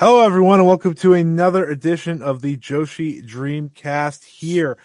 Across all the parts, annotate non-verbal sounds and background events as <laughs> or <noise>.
Hello, everyone, and welcome to another edition of the Joshi Dreamcast here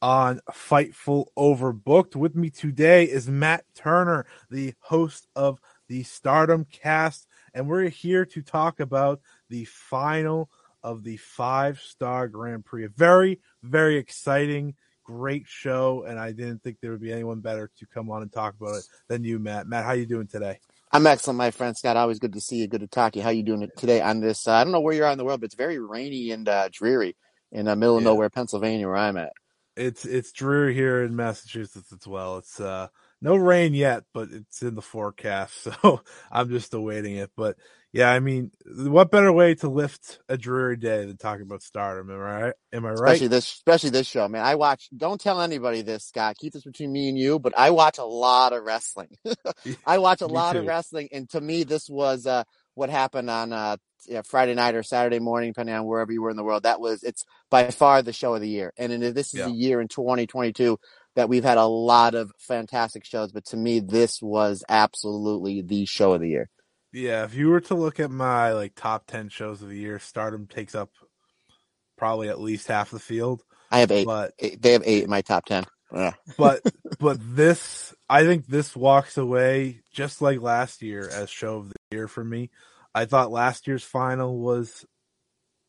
on Fightful Overbooked. With me today is Matt Turner, the host of the Stardom Cast, and we're here to talk about the final of the five star Grand Prix. A very, very exciting, great show, and I didn't think there would be anyone better to come on and talk about it than you, Matt. Matt, how are you doing today? I'm excellent, my friend Scott. Always good to see you. Good to talk to you. How you doing today on this? Uh, I don't know where you are in the world, but it's very rainy and uh, dreary in the middle of Yeah. nowhere, Pennsylvania, where I'm at. It's it's dreary here in Massachusetts as well. It's uh no rain yet, but it's in the forecast, <laughs> so I'm just awaiting it. But yeah, I mean, what better way to lift a dreary day than talking about stardom? Am I right? Am I right? Especially this, especially this show, man. I watch. Don't tell anybody this, Scott. Keep this between me and you. But I watch a lot of wrestling. <laughs> I watch a lot of wrestling, and to me, this was uh, what happened on uh, yeah, Friday night or Saturday morning, depending on wherever you were in the world. That was it's by far the show of the year, and in, this is Yeah. a year in 2022 that we've had a lot of fantastic shows. But to me, this was absolutely the show of the year. Yeah, if you were to look at my like top ten shows of the year, Stardom takes up probably at least half the field. I have eight. But eight they have eight in my top ten. Yeah. <laughs> but but this I think this walks away just like last year as show of the year for me. I thought last year's final was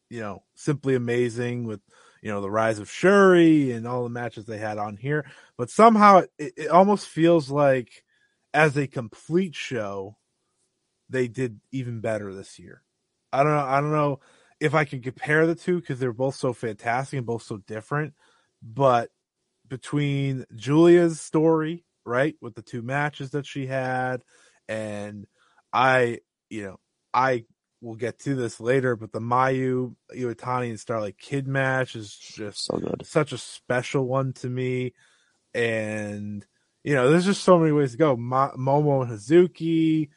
you know simply amazing with you know the rise of Syuri and all the matches they had on here, but somehow it, it almost feels like as a complete show they did even better this year. I don't know I don't know if I can compare the two because they're both so fantastic and both so different, but between Julia's story, right, with the two matches that she had, and I, you know, I will get to this later, but the Mayu Iwatani and Starlight Kid match is just So good. such a special one to me, and you know, there's just so many ways to go. Ma- Momo and Hazuki,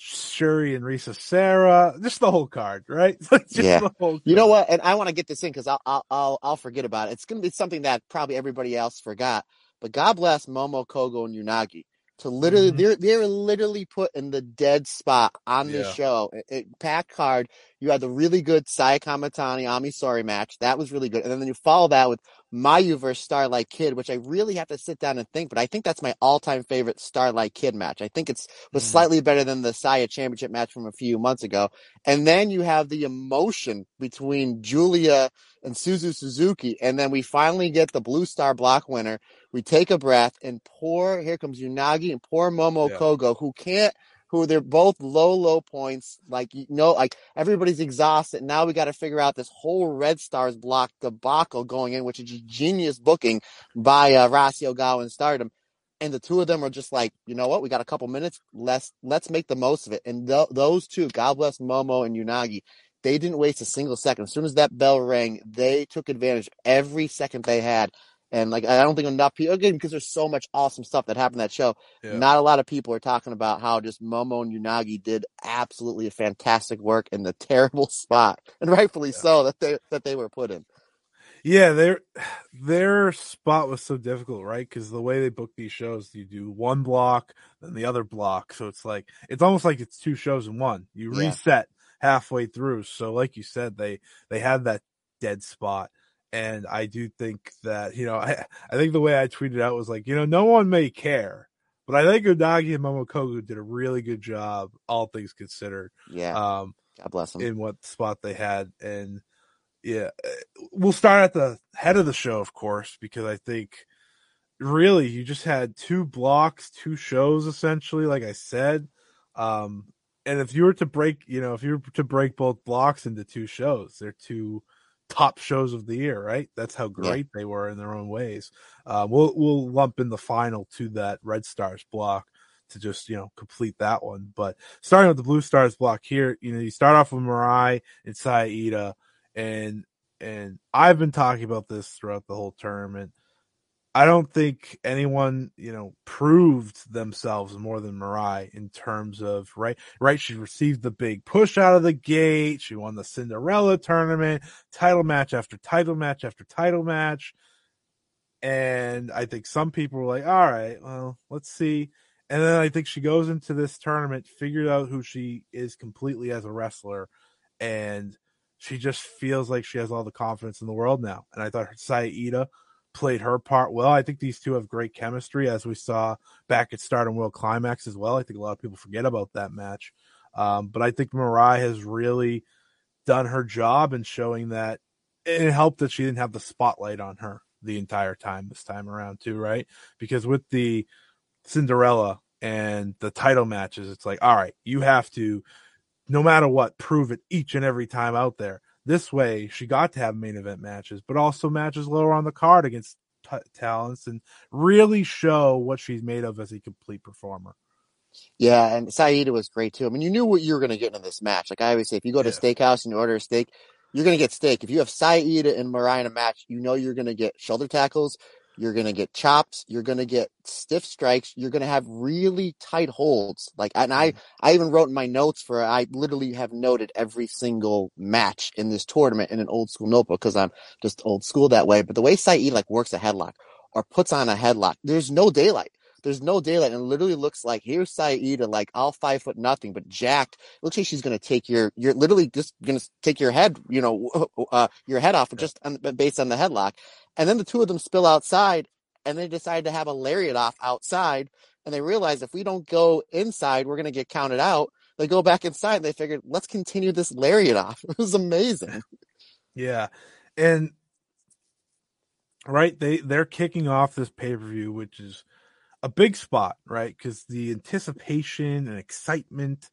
Syuri and Risa Sera, just the whole card, right? <laughs> Yeah. You know what? And I want to get this in because I'll, I'll I'll I'll forget about it. It's going to be something that probably everybody else forgot. But God bless Momo Kohgo and Unagi to literally Mhm. they're they're literally put in the dead spot on this Yeah. show. It, it, packed card. You had the really good Saya Kamatani Ami Sourei match. That was really good. And then you follow that with Mayu versus Starlight Kid, which I really have to sit down and think. But I think that's my all time favorite Starlight Kid match. I think it's was Mhm. slightly better than the Saya Championship match from a few months ago. And then you have the emotion between Julia and Suzu Suzuki. And then we finally get the Blue Star block winner. We take a breath and poor, here comes Unagi and poor Momo Yeah. Kohgo, who can't, who they're both low, low points. Like, you know, like everybody's exhausted. Now we got to figure out this whole Red Stars block debacle going in, which is genius booking by uh, Rossy Ogawa and Stardom. And the two of them are just like, you know what? We got a couple minutes. Let's let's make the most of it. And th- those two, God bless Momo and Unagi, they didn't waste a single second. As soon as that bell rang, they took advantage every second they had. And like I don't think enough people again because there's so much awesome stuff that happened that show. Yeah. Not a lot of people are talking about how just Momo and Unagi did absolutely a fantastic work in the <laughs> terrible spot, and rightfully so that they that they were put in. Yeah, their their spot was so difficult, right? Because the way they book these shows, you do one block, then the other block, so it's like it's almost like it's two shows in one. You Yeah. reset halfway through, so like you said, they they had that dead spot, and I do think that you know <laughs> I I think the way I tweeted out was like you know no one may care, but I think Unagi and Momo Kohgo did a really good job, all things considered. Yeah, Um, God bless them. in what spot they had and yeah uh, we'll start at the head of the show of course because i think really you just had two blocks two shows essentially like i said um and if you were to break you know if you were to break both blocks into two shows they're two top shows of the year right? That's how great they were in their own ways. Uh, we'll we'll lump in the final to that red stars block to just you know complete that one. But starting with the Blue Stars block here, you know, you start off with Mirai and Saida, and and I've been talking about this throughout the whole tournament. I don't think anyone, you know, proved themselves more than Mirai in terms of right. Right, she received the big push out of the gate. She won the Cinderella tournament, title match after title match after title match. And I think some people were like, all right, well, let's see. And then I think she goes into this tournament, figured out who she is completely as a wrestler, and she just feels like she has all the confidence in the world now. And I thought Saida played her part well. I think these two have great chemistry, as we saw back at Stardom World Climax as well. I think a lot of people forget about that match. Um, but I think Mirai has really done her job in showing that it helped that she didn't have the spotlight on her the entire time this time around, too, right? Because with the Cinderella and the title matches, it's like, all right, you have to, no matter what, prove it each and every time out there. This way, she got to have main event matches, but also matches lower on the card against t- talents and really show what she's made of as a complete performer. Yeah, and Saida was great too. I mean, you knew what you were going to get in this match. Like I always say, if you go to Yeah. steakhouse and you order a steak, you're going to get steak. If you have Saida and Mirai in a match, you know you're going to get shoulder tackles, you're going to get chops, you're going to get stiff strikes, you're going to have really tight holds. Like, and I, mm-hmm. I even wrote in my notes for, I literally have noted every single match in this tournament in an old school notebook because I'm just old school that way. But the way Saida like works a headlock or puts on a headlock, there's no daylight. There's no daylight, and it literally looks like here's Saida, like all five foot nothing, but jacked. Looks like she's gonna take your, you're literally just gonna take your head, you know, uh, your head off just on, based on the headlock. And then the two of them spill outside, and they decide to have a lariat off outside, and they realize if we don't go inside, we're gonna get counted out. They go back inside, and they figured, let's continue this lariat off. <laughs> It was amazing. <laughs> Yeah. And right, they they're kicking off this pay-per-view which is a big spot, right? Cuz the anticipation and excitement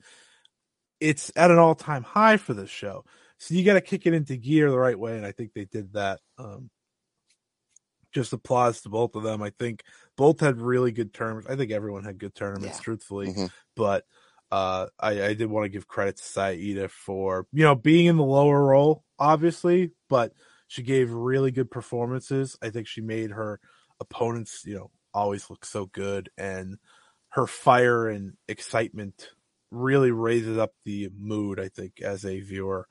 it's at an all-time high for this show. So you got to kick it into gear the right way and I think they did that um just applause to both of them. I think both had really good terms. I think everyone had good tournaments, Yeah. truthfully Mhm. but uh, I, I did want to give credit to Saida for you know being in the lower role, obviously, but she gave really good performances. I think she made her opponents, you know, always looks so good, and her fire and excitement really raises up the mood. I think as a viewer,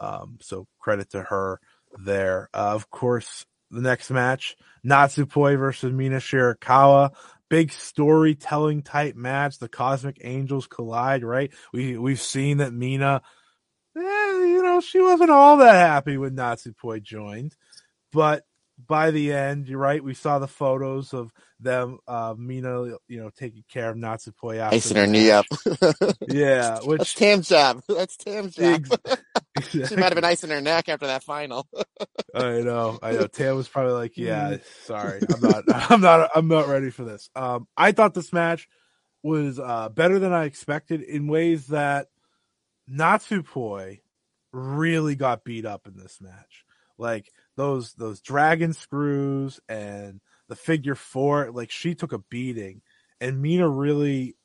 um, so credit to her there. Uh, of course, the next match, Natsupoi versus Mina Shirakawa big storytelling type match. The Cosmic Angels collide, right? We we've seen that Mina, eh, you know, she wasn't all that happy when Natsupoi joined, but by the end, you're right. We saw the photos of them, uh, Mina, you know, taking care of Natsupoi after Icing her knee up. <laughs> Yeah, That's Tam's job. <laughs> That's Tam's job. Ex- <laughs> She might have been icing her neck after that final. I know, I know. Tam was probably like, "Yeah, sorry, I'm not, I'm not, I'm not ready for this." Um, I thought this match was uh, better than I expected in ways that Natsupoi really got beat up in this match. Like those those dragon screws and the figure four, like she took a beating, and Mina really,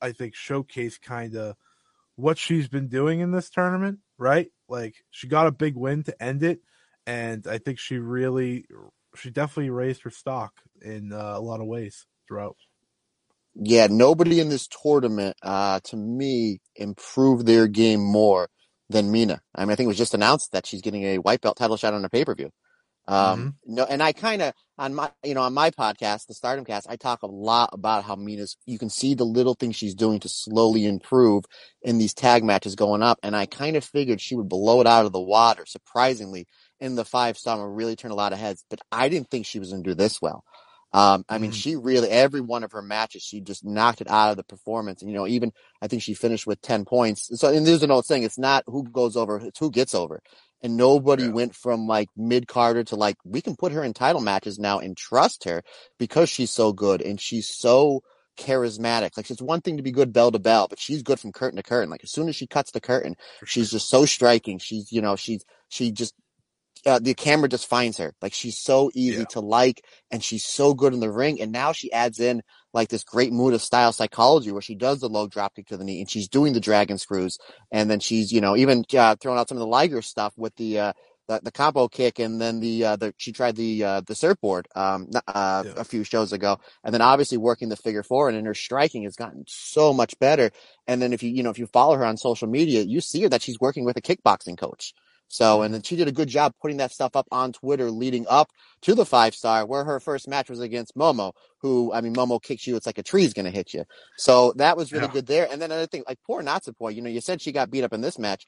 I think, showcased kind of what she's been doing in this tournament, right? Like she got a big win to end it, and I think she really she definitely raised her stock in uh, a lot of ways throughout. Yeah, nobody in this tournament, uh, to me, improved their game more than Mina. I mean, I think it was just announced that she's getting a white belt title shot on a pay per view. Um, mm-hmm. no, and I kind of on my, you know, on my podcast, the Stardom Cast, I talk a lot about how Mina's. You can see the little things she's doing to slowly improve in these tag matches going up, and I kind of figured she would blow it out of the water. Surprisingly, in the five star, really turn a lot of heads. But I didn't think she was going to do this well. Um, I mean, mm-hmm. she really every one of her matches, she just knocked it out of the performance. And you know, even I think she finished with ten points. So, and there's an old saying: it's not who goes over, it's who gets over. And nobody yeah. went from like mid Carter to like we can put her in title matches now and trust her because she's so good and she's so charismatic. Like it's one thing to be good bell to bell, but she's good from curtain to curtain. Like as soon as she cuts the curtain, she's just so striking. She's you know she's she just uh, the camera just finds her. Like she's so easy yeah. to like and she's so good in the ring. And now she adds in like this great mood of style psychology where she does the low drop kick to the knee and she's doing the dragon screws. And then she's, you know, even uh, throwing out some of the Liger stuff with the, uh, the, the combo kick and then the, uh, the, she tried the, uh, the surfboard, um, uh, yeah. a few shows ago. And then obviously working the figure four and and her striking has gotten so much better. And then if you, you know, if you follow her on social media, you see her that she's working with a kickboxing coach. So, and then she did a good job putting that stuff up on Twitter leading up to the five star, where her first match was against Momo, who, I mean, Momo kicks you, it's like a tree's going to hit you. So that was really yeah. good there. And then another thing, like poor Natsupoi, you know, you said she got beat up in this match.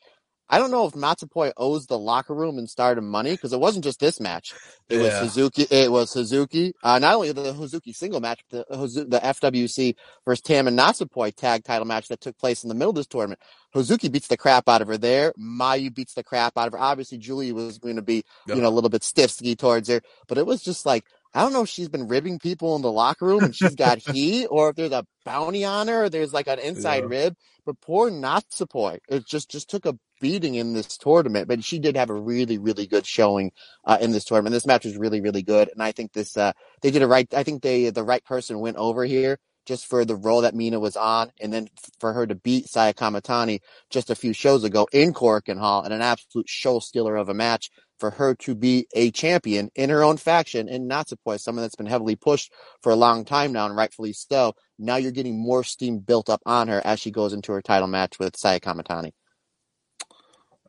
I don't know if Natsupoi owes the locker room and Stardom money because it wasn't just this match. It yeah. was Suzuki. It was Suzuki. Uh, not only the Suzuki single match, but the, the FWC versus Tam and Natsupoi tag title match that took place in the middle of this tournament. Hazuki beats the crap out of her there. Mayu beats the crap out of her. Obviously, Julie was going to be, yep. you know, a little bit stiff ski towards her, but it was just like, I don't know if she's been ribbing people in the locker room and she's got heat or if there's a bounty on her or there's like an inside yeah. rib. But poor Natsupoi, it just, just took a beating in this tournament, but she did have a really, really good showing, uh, in this tournament. This match was really, really good. And I think this, uh, they did a right, I think they, the right person went over here just for the role that Mina was on, and then for her to beat Saya Kamatani just a few shows ago in Korakuen Hall and an absolute show stealer of a match for her to be a champion in her own faction in Natsupoi, someone that's been heavily pushed for a long time now and rightfully so. Now you're getting more steam built up on her as she goes into her title match with Saya Kamatani.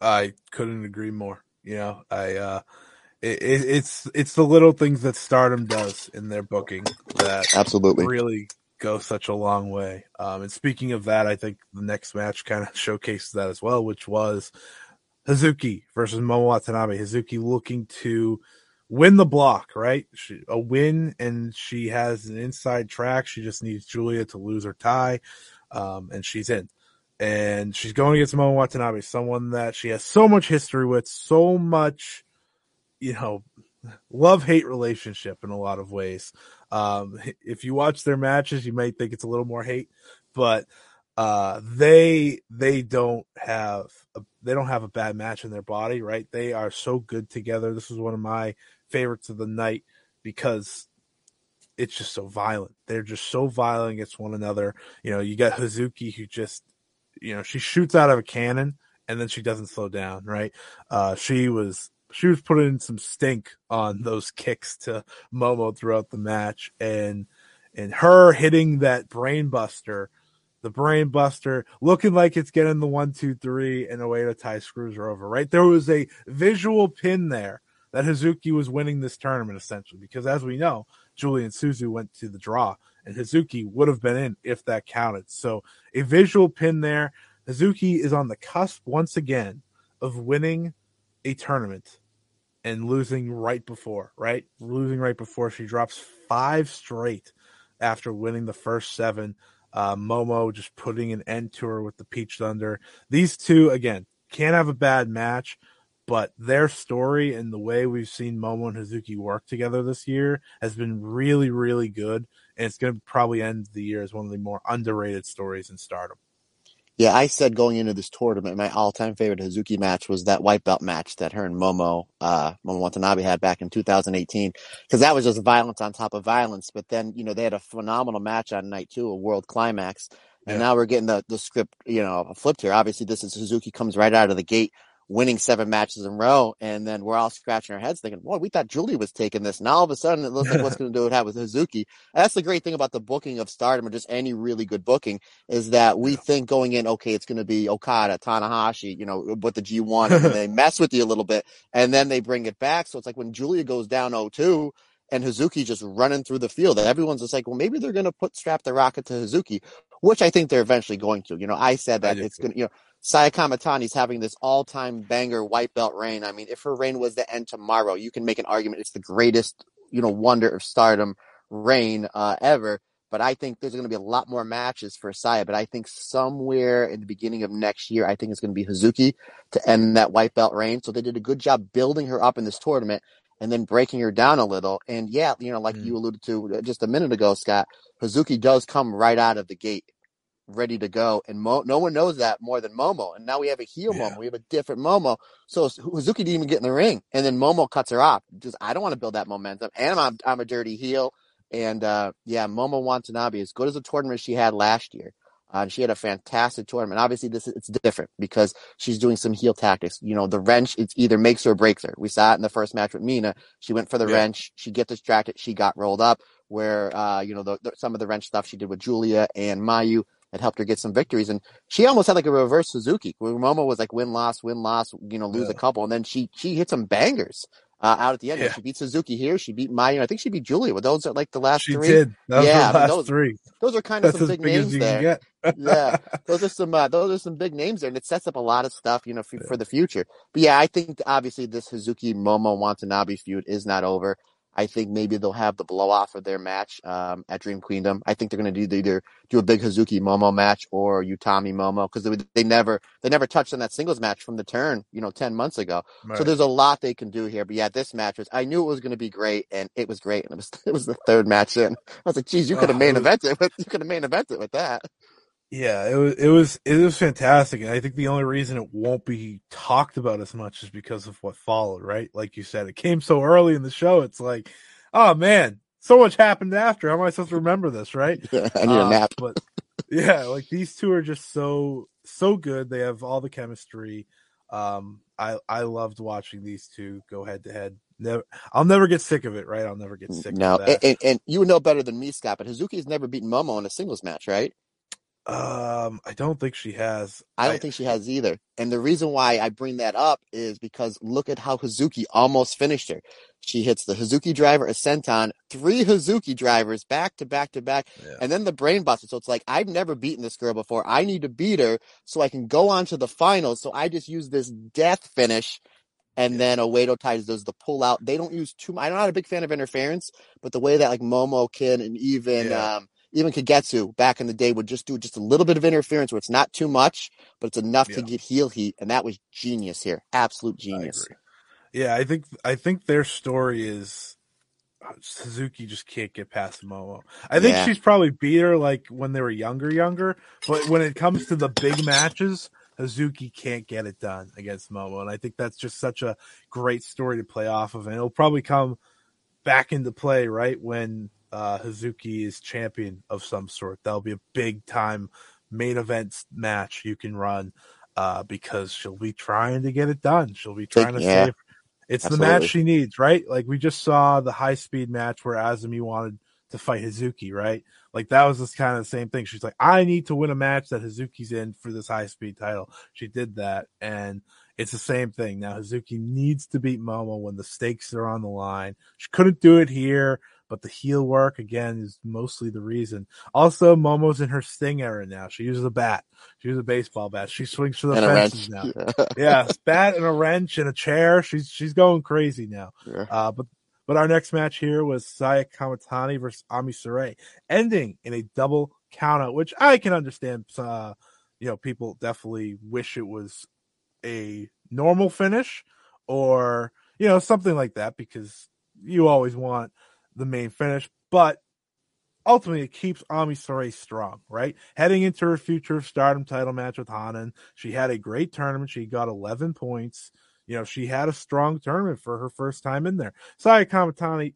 I couldn't agree more. You know, I uh it, it's it's the little things that Stardom does in their booking that absolutely really go such a long way. Um, and speaking of that, I think the next match kind of <laughs> showcases that as well, which was Hazuki versus Momo Watanabe. Hazuki looking to win the block, right? She, a win, and she has an inside track. She just needs Julia to lose her tie, um, and she's in. And she's going against Momo Watanabe, someone that she has so much history with, so much, you know, love hate relationship in a lot of ways. Um, if you watch their matches, you might think it's a little more hate, but uh, they they don't have a, they don't have a bad match in their body, right? They are so good together. This is one of my favorites of the night because it's just so violent. They're just so violent against one another. You know, you got Hazuki who just you know she shoots out of a cannon and then she doesn't slow down, right? Uh, she was she was putting some stink on those <laughs> kicks to Momo throughout the match, and and her hitting that brainbuster, the brainbuster, looking like it's getting the one, two, three, and a way to tie screws are over. Right there was a visual pin there that Hazuki was winning this tournament essentially, because as we know, Julie and Suzu went to the draw, and Hazuki would have been in if that counted. So a visual pin there. Hazuki is on the cusp once again of winning a tournament and losing right before, right? Losing right before she drops five straight after winning the first seven. Uh, Momo just putting an end to her with the Peach Thunder. These two, again, can't have a bad match, but their story and the way we've seen Momo and Hazuki work together this year has been really, really good. And it's going to probably end the year as one of the more underrated stories in stardom. Yeah, I said going into this tournament, my all-time favorite Hazuki match was that white belt match that her and Momo, uh, Momo Watanabe had back in 2018, because that was just violence on top of violence. But then, you know, they had a phenomenal match on night two, a world climax, and yeah. now we're getting the the script, you know, flipped here. Obviously, this is Suzuki comes right out of the gate winning seven matches in a row, and then we're all scratching our heads thinking, "Boy, we thought Julie was taking this." Now all of a sudden, it looks like what's <laughs> going to do it have with Hazuki. And that's the great thing about the booking of Stardom, or just any really good booking, is that we Yeah. think going in, okay, it's going to be Okada, Tanahashi, you know, with the G1, and <laughs> they mess with you a little bit, and then they bring it back. So it's like when Julia goes down 0-2 and Hazuki just running through the field, that everyone's just like, well, maybe they're going to put strap the rocket to Hazuki, which I think they're eventually going to. You know, I said that do it's going to, you know, Saya Kamatani's having this all-time banger white belt reign. I mean, if her reign was to end tomorrow, you can make an argument it's the greatest, you know, wonder of stardom reign uh, ever. But I think there's going to be a lot more matches for Saya. But I think somewhere in the beginning of next year, I think it's going to be Hazuki to end that white belt reign. So they did a good job building her up in this tournament and then breaking her down a little. And yeah, you know, like Mm. you alluded to just a minute ago, Scott, Hazuki does come right out of the gate ready to go. And Mo- no one knows that more than Momo. And now we have a heel Yeah. Momo. We have a different Momo. So Hazuki didn't even get in the ring. And then Momo cuts her off. Just, I don't want to build that momentum. And I'm, I'm a dirty heel. And, uh, yeah, Momo Watanabe, as good as the tournament she had last year. Uh, she had a fantastic tournament. Obviously, this is, it's different because she's doing some heel tactics. You know, the wrench, it's either makes or breaks her. We saw it in the first match with Mina. She went for the Yeah. wrench. She gets distracted. She got rolled up where, uh, you know, the, the, some of the wrench stuff she did with Julia and Mayu that helped her get some victories. And she almost had like a reverse Suzuki where Momo was like win, loss, win, loss, you know, lose Yeah. a couple. And then she, she hit some bangers, uh, out at the end. Yeah. She beat Suzuki here. She beat Mayu. I think she beat Julia. Those are like the last She three. did. Yeah, I mean, those- three. Those are kind of That's some big big names there yeah, <laughs> those are some uh, those are some big names there, and it sets up a lot of stuff, you know, for, for the future. But yeah, I think obviously this Hazuki Momo Watanabe feud is not over. I think maybe they'll have the blow off of their match um, at Dream Queendom. I think they're going to do either do a big Hazuki Momo match or Utami Momo because they, they never they never touched on that singles match from the turn, you know, ten months ago. So there's a lot they can do here. But yeah, this match was I knew it was going to be great, and it was great, and it was <laughs> it was the third match in. I was like, geez, you could have Oh, main evented with you could have main evented with that. Yeah, it was it was it was fantastic, and I think the only reason it won't be talked about as much is because of what followed. Right, like you said, it came so early in the show. It's like, oh man, so much happened after. How am I supposed to remember this? Right? <laughs> I need a Uh, nap. But yeah, like these two are just so so good. They have all the chemistry. Um, I I loved watching these two go head to head. Never, I'll never get sick of it. Right? I'll never get sick No, of and, that. and, and you know better than me, Scott. But Hazuki has never beaten Momo in a singles match, right? Um, I don't think she has. I don't think she has either. And the reason why I bring that up is because look at how Hazuki almost finished her. She hits the Hazuki driver, a senton, three Hazuki drivers back to back to back, Yeah. and then the brain buster. So it's like, I've never beaten this girl before. I need to beat her so I can go on to the finals. So I just use this death finish. And Yeah. then Oedo Tai does the pull out. They don't use too. much. I'm not a big fan of interference, but the way that like Momo Kid and even Yeah. um, even Kagetsu back in the day would just do just a little bit of interference where it's not too much, but it's enough to get heel heat, and that was genius here. Absolute genius. agree. Yeah, I think I think their story is uh, Suzuki just can't get past Momo. I think Yeah. she's probably beat her like when they were younger, younger. But when it comes to the big matches, Hazuki can't get it done against Momo, and I think that's just such a great story to play off of, and it'll probably come back into play right when uh, Hazuki is champion of some sort. That'll be a big time main event match you can run uh, because she'll be trying to get it done. She'll be trying to yeah. save. It's Absolutely. the match she needs, right? Like we just saw the high speed match where Azumi wanted to fight Hazuki, right? Like that was just kind of the same thing. She's like, I need to win a match that Hazuki's in for this high speed title. She did that, and it's the same thing. Now Hazuki needs to beat Momo when the stakes are on the line. She couldn't do it here, but the heel work again is mostly the reason. Also, Momo's in her sting era now. She uses a bat. She uses a baseball bat. She swings for the And fences now. yeah, <laughs> bat and a wrench and a chair. She's she's going crazy now. Yeah. Uh, but but our next match here was Saya Kamatani versus Ami Sourei, ending in a double countout, which I can understand. Uh, you know, people definitely wish it was a normal finish or you know something like that because you always want the main finish, but ultimately it keeps Ami Sourei strong, right? Heading into her future Stardom title match with Hanan, she had a great tournament. She got 11 points. You know, she had a strong tournament for her first time in there. Saya Kamatani,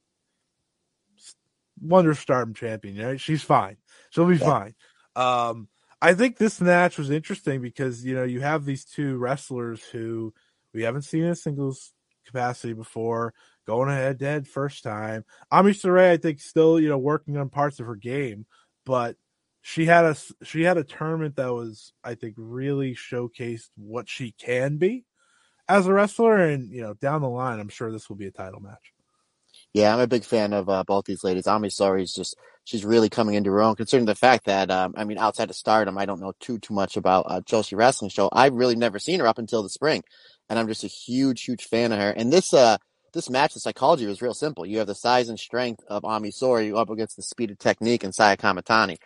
Wonder Stardom champion, right? She's fine. She'll be Yeah. fine. Um, I think this match was interesting because, you know, you have these two wrestlers who We haven't seen in a singles capacity before. Going head to head first time. Ami Sourei, I think, still you know working on parts of her game, but she had a she had a tournament that was I think really showcased what she can be as a wrestler, and you know down the line, I'm sure this will be a title match. Yeah, I'm a big fan of uh, both these ladies. Ami Sourei is just she's really coming into her own. Considering the fact that um, I mean, outside of Stardom, I don't know too too much about uh, Joshi Wrestling Show. I've really never seen her up until the spring, and I'm just a huge huge fan of her. And this uh this match, the psychology was real simple. You have the size and strength of Ami Sourei up against the speed of technique and Saya Kamatani.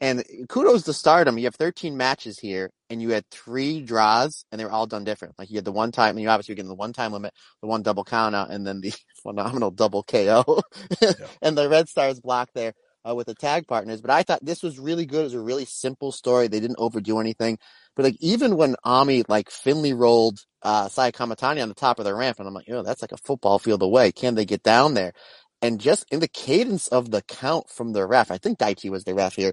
And kudos to Stardom. You have 13 matches here, and you had three draws, and they were all done different. Like you had the one time, and you obviously getting the one time limit, the one double count out, and then the <laughs> phenomenal double KO, <laughs> yeah. and the Red Stars block there uh, with the tag partners. But I thought this was really good. It was a really simple story. They didn't overdo anything. But like even when Ami like Finley rolled uh Saya Kamatani on the top of the ramp, and I'm like, oh, that's like a football field away. Can they get down there? And just in the cadence of the count from the ref, I think Daichi was the ref here,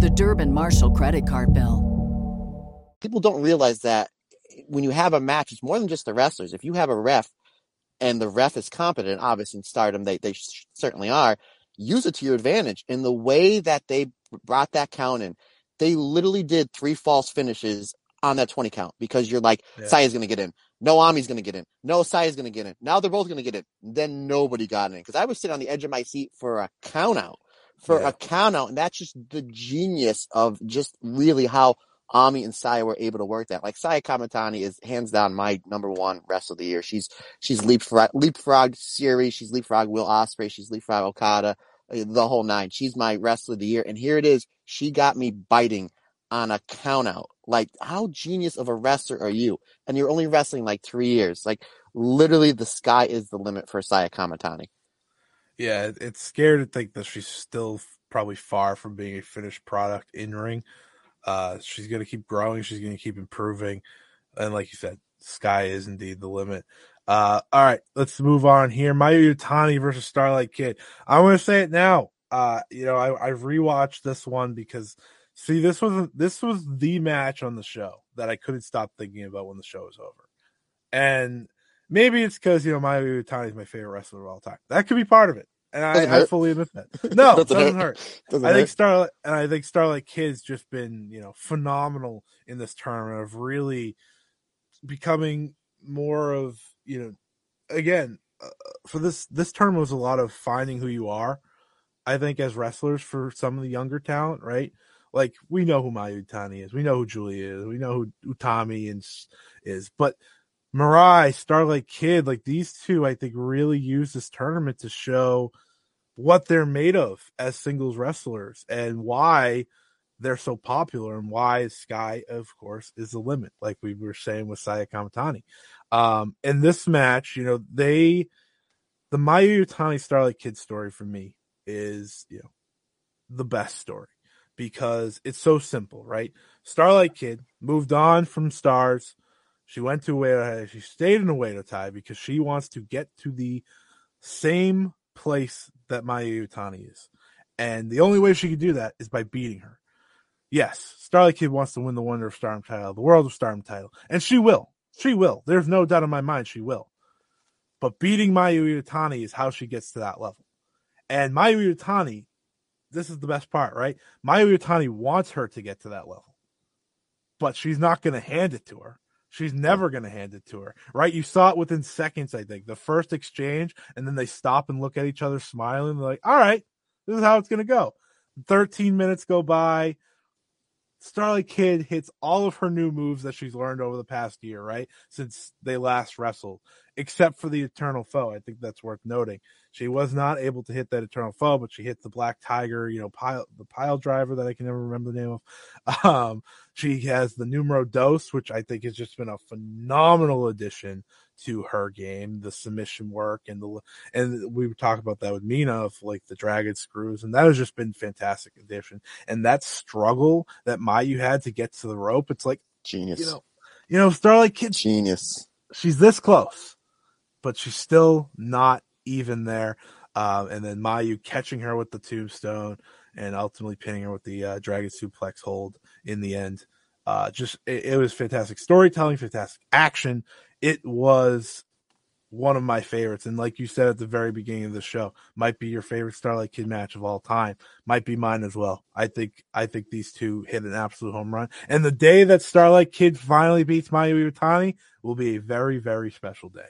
the Durbin Marshall credit card bill. People don't realize that when you have a match, it's more than just the wrestlers. If you have a ref and the ref is competent, obviously in stardom, they, they certainly are, use it to your advantage. In the way that they brought that count in, they literally did three false finishes on that 20 count because you're like, yeah. Saya's going to get in. No, Ami's going to get in. No, Saya's going to get in. Now they're both going to get in. Then nobody got in because I was sitting on the edge of my seat for a count out, for yeah. a count out. And that's just the genius of just really how Ami and Saya were able to work that. Like Saya Kamatani is hands down my number one rest of the year. She's, she's leapfrog, leapfrog Syuri. She's leapfrog Will Ospreay, She's leapfrog Okada, uh, the whole nine. She's my wrestler of the year. And here it is. She got me biting on a count out. Like, how genius of a wrestler are you? And you're only wrestling like three years. Like, literally, the sky is the limit for Saya Kamatani. Yeah, it's scary to think that she's still probably far from being a finished product in ring. Uh, she's going to keep growing. She's going to keep improving. And like you said, sky is indeed the limit. Uh, all right, let's move on here. Mayu Iwatani versus Starlight Kid. I want to say it now. Uh, you know, I, I've rewatched this one because See, this was this was the match on the show that I couldn't stop thinking about when the show was over, and maybe it's because you know Mayu Iwatani is my favorite wrestler of all time. That could be part of it, and I, I, fully admit that. <laughs> No, doesn't, doesn't hurt. hurt. <laughs> Doesn't I think Starlight and I think Starlight Kid's just been you know phenomenal in this tournament of really becoming more of you know again uh, for this this tournament was a lot of finding who you are. I think as wrestlers for some of the younger talent, right? Like we know who Mayu Iwatani is, we know who Julia is, we know who Utami is, is, but Mirai, Starlight Kid, like these two, I think really use this tournament to show what they're made of as singles wrestlers and why they're so popular and why Sky, of course, is the limit, like we were saying with Saya Kamatani. Um, in this match, you know, they, the Mayu Iwatani Starlight Kid story for me is, you know, the best story because it's so simple, right? Starlight Kid moved on from stars. She went to Oedo. She stayed in Oedo Tai because she wants to get to the same place that Mayu Iwatani is. And the only way she can do that is by beating her. Yes, Starlight Kid wants to win the Wonder of Stardom title, the World of Stardom title, and she will. She will. There's no doubt in my mind she will. But beating Mayu Iwatani is how she gets to that level. And Mayu Iwatani this is the best part, right? Mayu Iwatani wants her to get to that level, but she's not going to hand it to her. She's never going to hand it to her, right? You saw it within seconds, I think. The first exchange, and then they stop and look at each other smiling. They're like, all right, this is how it's going to go. 13 minutes go by. Starlight Kid hits all of her new moves that she's learned over the past year, right? Since they last wrestled, except for the Eternal Foe. I think that's worth noting. She was not able to hit that Eternal Foe, but she hit the Black Tiger, you know, pile the pile driver that I can never remember the name of. <laughs> Um, she has the Numero Dos, which I think has just been a phenomenal addition to her game, the submission work and the and we talked about that with Mina of like the dragon screws, and that has just been fantastic addition. And that struggle that Mayu had to get to the rope, it's like Genius. you know, you know, Starlight Kid, Genius. she's this close, but she's still not even there. Um, and then Mayu catching her with the tombstone and ultimately pinning her with the uh, dragon suplex hold in the end. Uh, just it, it was fantastic storytelling, fantastic action. It was one of my favorites, and like you said at the very beginning of the show, might be your favorite Starlight Kid match of all time. Might be mine as well. I think I think these two hit an absolute home run, and the day that Starlight Kid finally beats Mayu Iwatani will be a very very special day.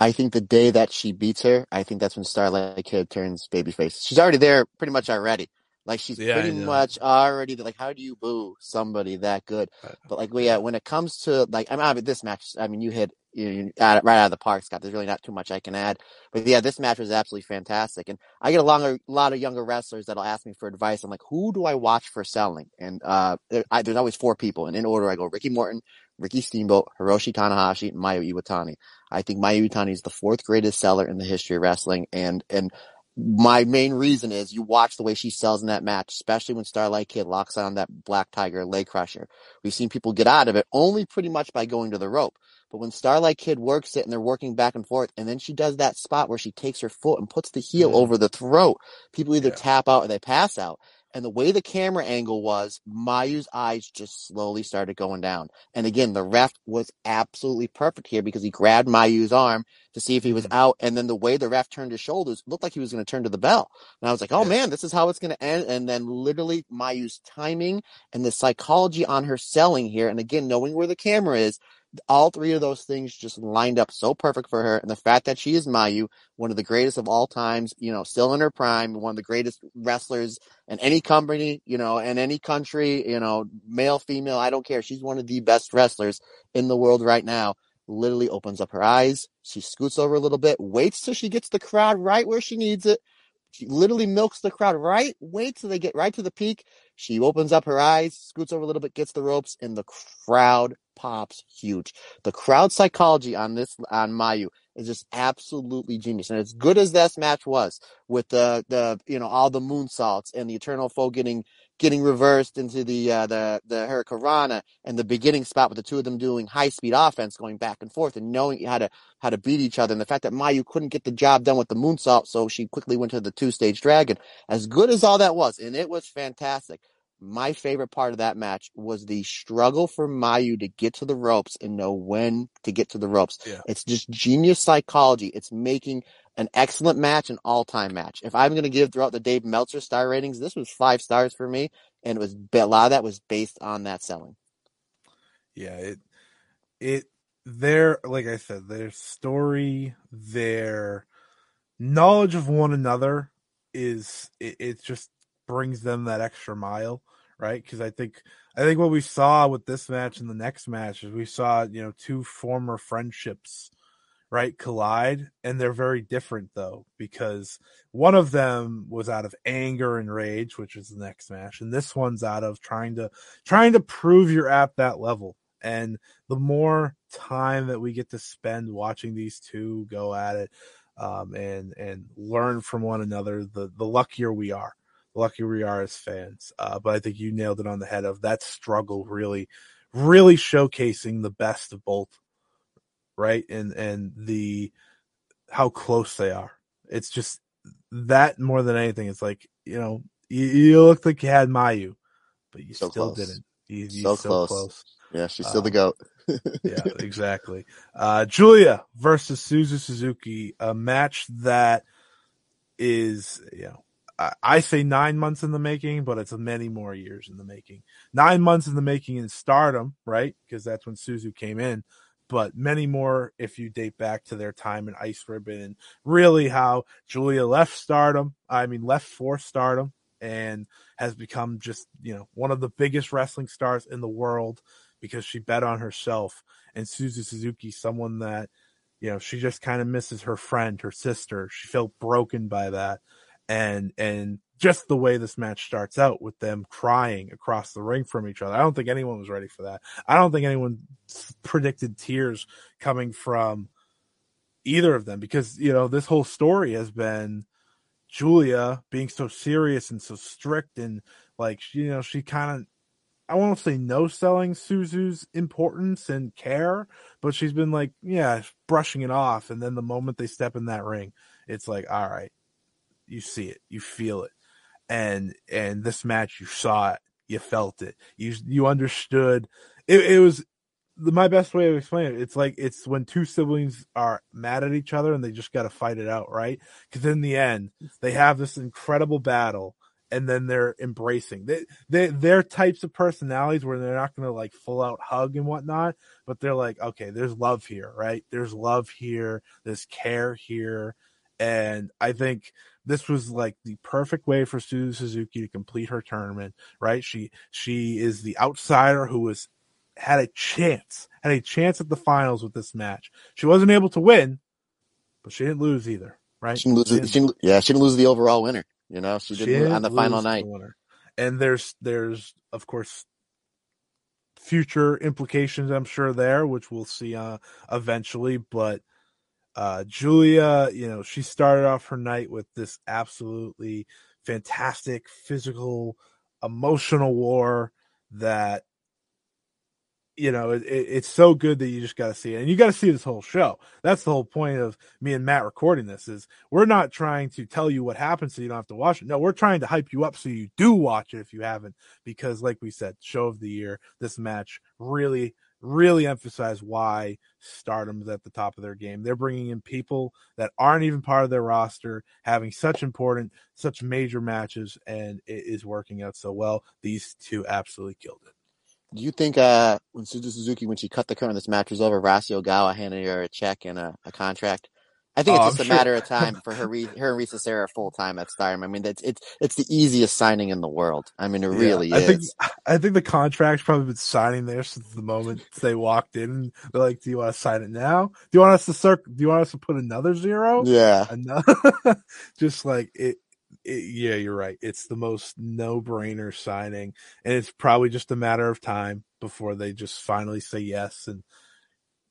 I think the day that she beats her, I think that's when Starlight Kid turns babyface. She's already there pretty much already. Like she's Yeah, pretty much already like how do you boo somebody that good? But like yeah, when it comes to like I'm mean, this match, I mean you hit you, you right out of the park, Scott. There's really not too much I can add. But yeah, this match was absolutely fantastic. And I get a longer, lot of younger wrestlers that'll ask me for advice. I'm like, who do I watch for selling? And uh, there, I, there's always four people, and in order I go Ricky Morton, Ricky Steamboat, Hiroshi Tanahashi, and Mayu Iwatani. I think Mayu Iwatani is the fourth greatest seller in the history of wrestling, and and my main reason is you watch the way she sells in that match, especially when Starlight Kid locks on that Black Tiger leg crusher. We've seen people get out of it only pretty much by going to the rope. But when Starlight Kid works it and they're working back and forth, and then she does that spot where she takes her foot and puts the heel Mhm. over the throat, people either Yeah. tap out or they pass out. And the way the camera angle was, Mayu's eyes just slowly started going down. And again, the ref was absolutely perfect here because he grabbed Mayu's arm to see if he was Mhm. out. And then the way the ref turned his shoulders looked like he was going to turn to the bell. And I was like, oh man, this is how it's going to end. And then literally Mayu's timing and the psychology on her selling here. And again, knowing where the camera is, all three of those things just lined up so perfect for her. And the fact that she is Mayu, one of the greatest of all times, you know, still in her prime, one of the greatest wrestlers in any company, you know, in any country, you know, male, female, I don't care. She's one of the best wrestlers in the world right now. Literally opens up her eyes. She scoots over a little bit, waits till she gets the crowd right where she needs it. She literally milks the crowd right, waits till they get right to the peak. She opens up her eyes, scoots over a little bit, gets the ropes, and the crowd pops huge. The crowd psychology on this on Mayu is just absolutely genius. And as good as this match was, with the the you know all the moonsaults and the Eternal Foe getting getting reversed into the uh, the the Hurricanrana and the beginning spot with the two of them doing high speed offense, going back and forth and knowing how to how to beat each other, and the fact that Mayu couldn't get the job done with the moonsault, so she quickly went to the two stage dragon. As good as all that was, and it was fantastic. My favorite part of that match was the struggle for Mayu to get to the ropes and know when to get to the ropes. Yeah. It's just genius psychology. It's making an excellent match, an all-time match. If I'm going to give throughout the Dave Meltzer star ratings, this was five stars for me, and it was a lot of that was based on that selling. yeah it it their like i said their story their knowledge of one another is it, it just brings them that extra mile right? Because i think i think what we saw with this match and the next match is we saw you know two former friendships right collide and they're very different though because one of them was out of anger and rage which is the next match and this one's out of trying to trying to prove you're at that level. And the more time that we get to spend watching these two go at it um, and and learn from one another the the luckier we are the luckier we are as fans uh, but i think you nailed it on the head of that struggle really really showcasing the best of both right and and the how close they are it's just that more than anything it's like you know you, you looked like you had mayu but you So still close. didn't you, you So so close. close Yeah, she's still the Um, goat. yeah, <laughs> exactly. Uh, Julia versus Suzu Suzuki, a match that is, you know, I, say nine months in the making, but it's many more years in the making. Nine months in the making in stardom, right? Because that's when Suzu came in, but many more if you date back to their time in Ice Ribbon and really how Julia left stardom. I mean, left for stardom and has become just, you know, one of the biggest wrestling stars in the world because she bet on herself. And Suzu Suzuki, someone that you know, she just kind of misses her friend, her sister. She felt broken by that. And, and just the way this match starts out with them crying across the ring from each other. I don't think anyone was ready for that. I don't think anyone predicted tears coming from either of them because, you know, this whole story has been Julia being so serious and so strict and like, you know, she kind of I won't say no selling Suzu's importance and care, but she's been like, yeah, brushing it off. And then the moment they step in that ring, it's like, all right, you see it, you feel it. And, and this match, you saw it, you felt it, you, you understood. It, it was my best way of explaining it. It's like, it's when two siblings are mad at each other and they just got to fight it out, right? Cause in the end, they have this incredible battle and then they're embracing. They they they're types of personalities where they're not gonna like full out hug and whatnot, but they're like, okay, there's love here, right? There's love here, there's care here. And I think this was like the perfect way for Suzu Suzuki to complete her tournament, right? She she is the outsider who was had a chance, had a chance at the finals with this match. She wasn't able to win, but she didn't lose either, right? She didn't lose. She didn't, she didn't, yeah, she didn't lose the overall winner. You know, she, she did on the final night. The and there's there's of course future implications I'm sure there, which we'll see uh, eventually. But uh, Giulia, you know, she started off her night with this absolutely fantastic physical, emotional war that you know, it, it's so good that you just got to see it, and you got to see this whole show. That's the whole point of me and Matt recording this. Is we're not trying to tell you what happens so you don't have to watch it. No, we're trying to hype you up so you do watch it if you haven't, because like we said, show of the year. This match really, really emphasize why Stardom's at the top of their game. They're bringing in people that aren't even part of their roster, having such important, such major matches, and it is working out so well. These two absolutely killed it. Do you think uh, when Suzu Suzuki, when she cut the curtain, this match was over, Rossy Ogawa handed her a check and a, a contract? I think it's oh, just I'm a sure. matter of time for her, her and Risa Sera full time at Stardom. I mean, it's it's it's the easiest signing in the world. I mean, it yeah, really I is. Think, I think the contract's probably been signing there since the moment they walked in. They're like, "Do you want to sign it now? Do you want us to circ? Do you want us to put another zero? Yeah, another. <laughs> just like it it, yeah, you're right. It's the most no brainer signing, and it's probably just a matter of time before they just finally say yes. And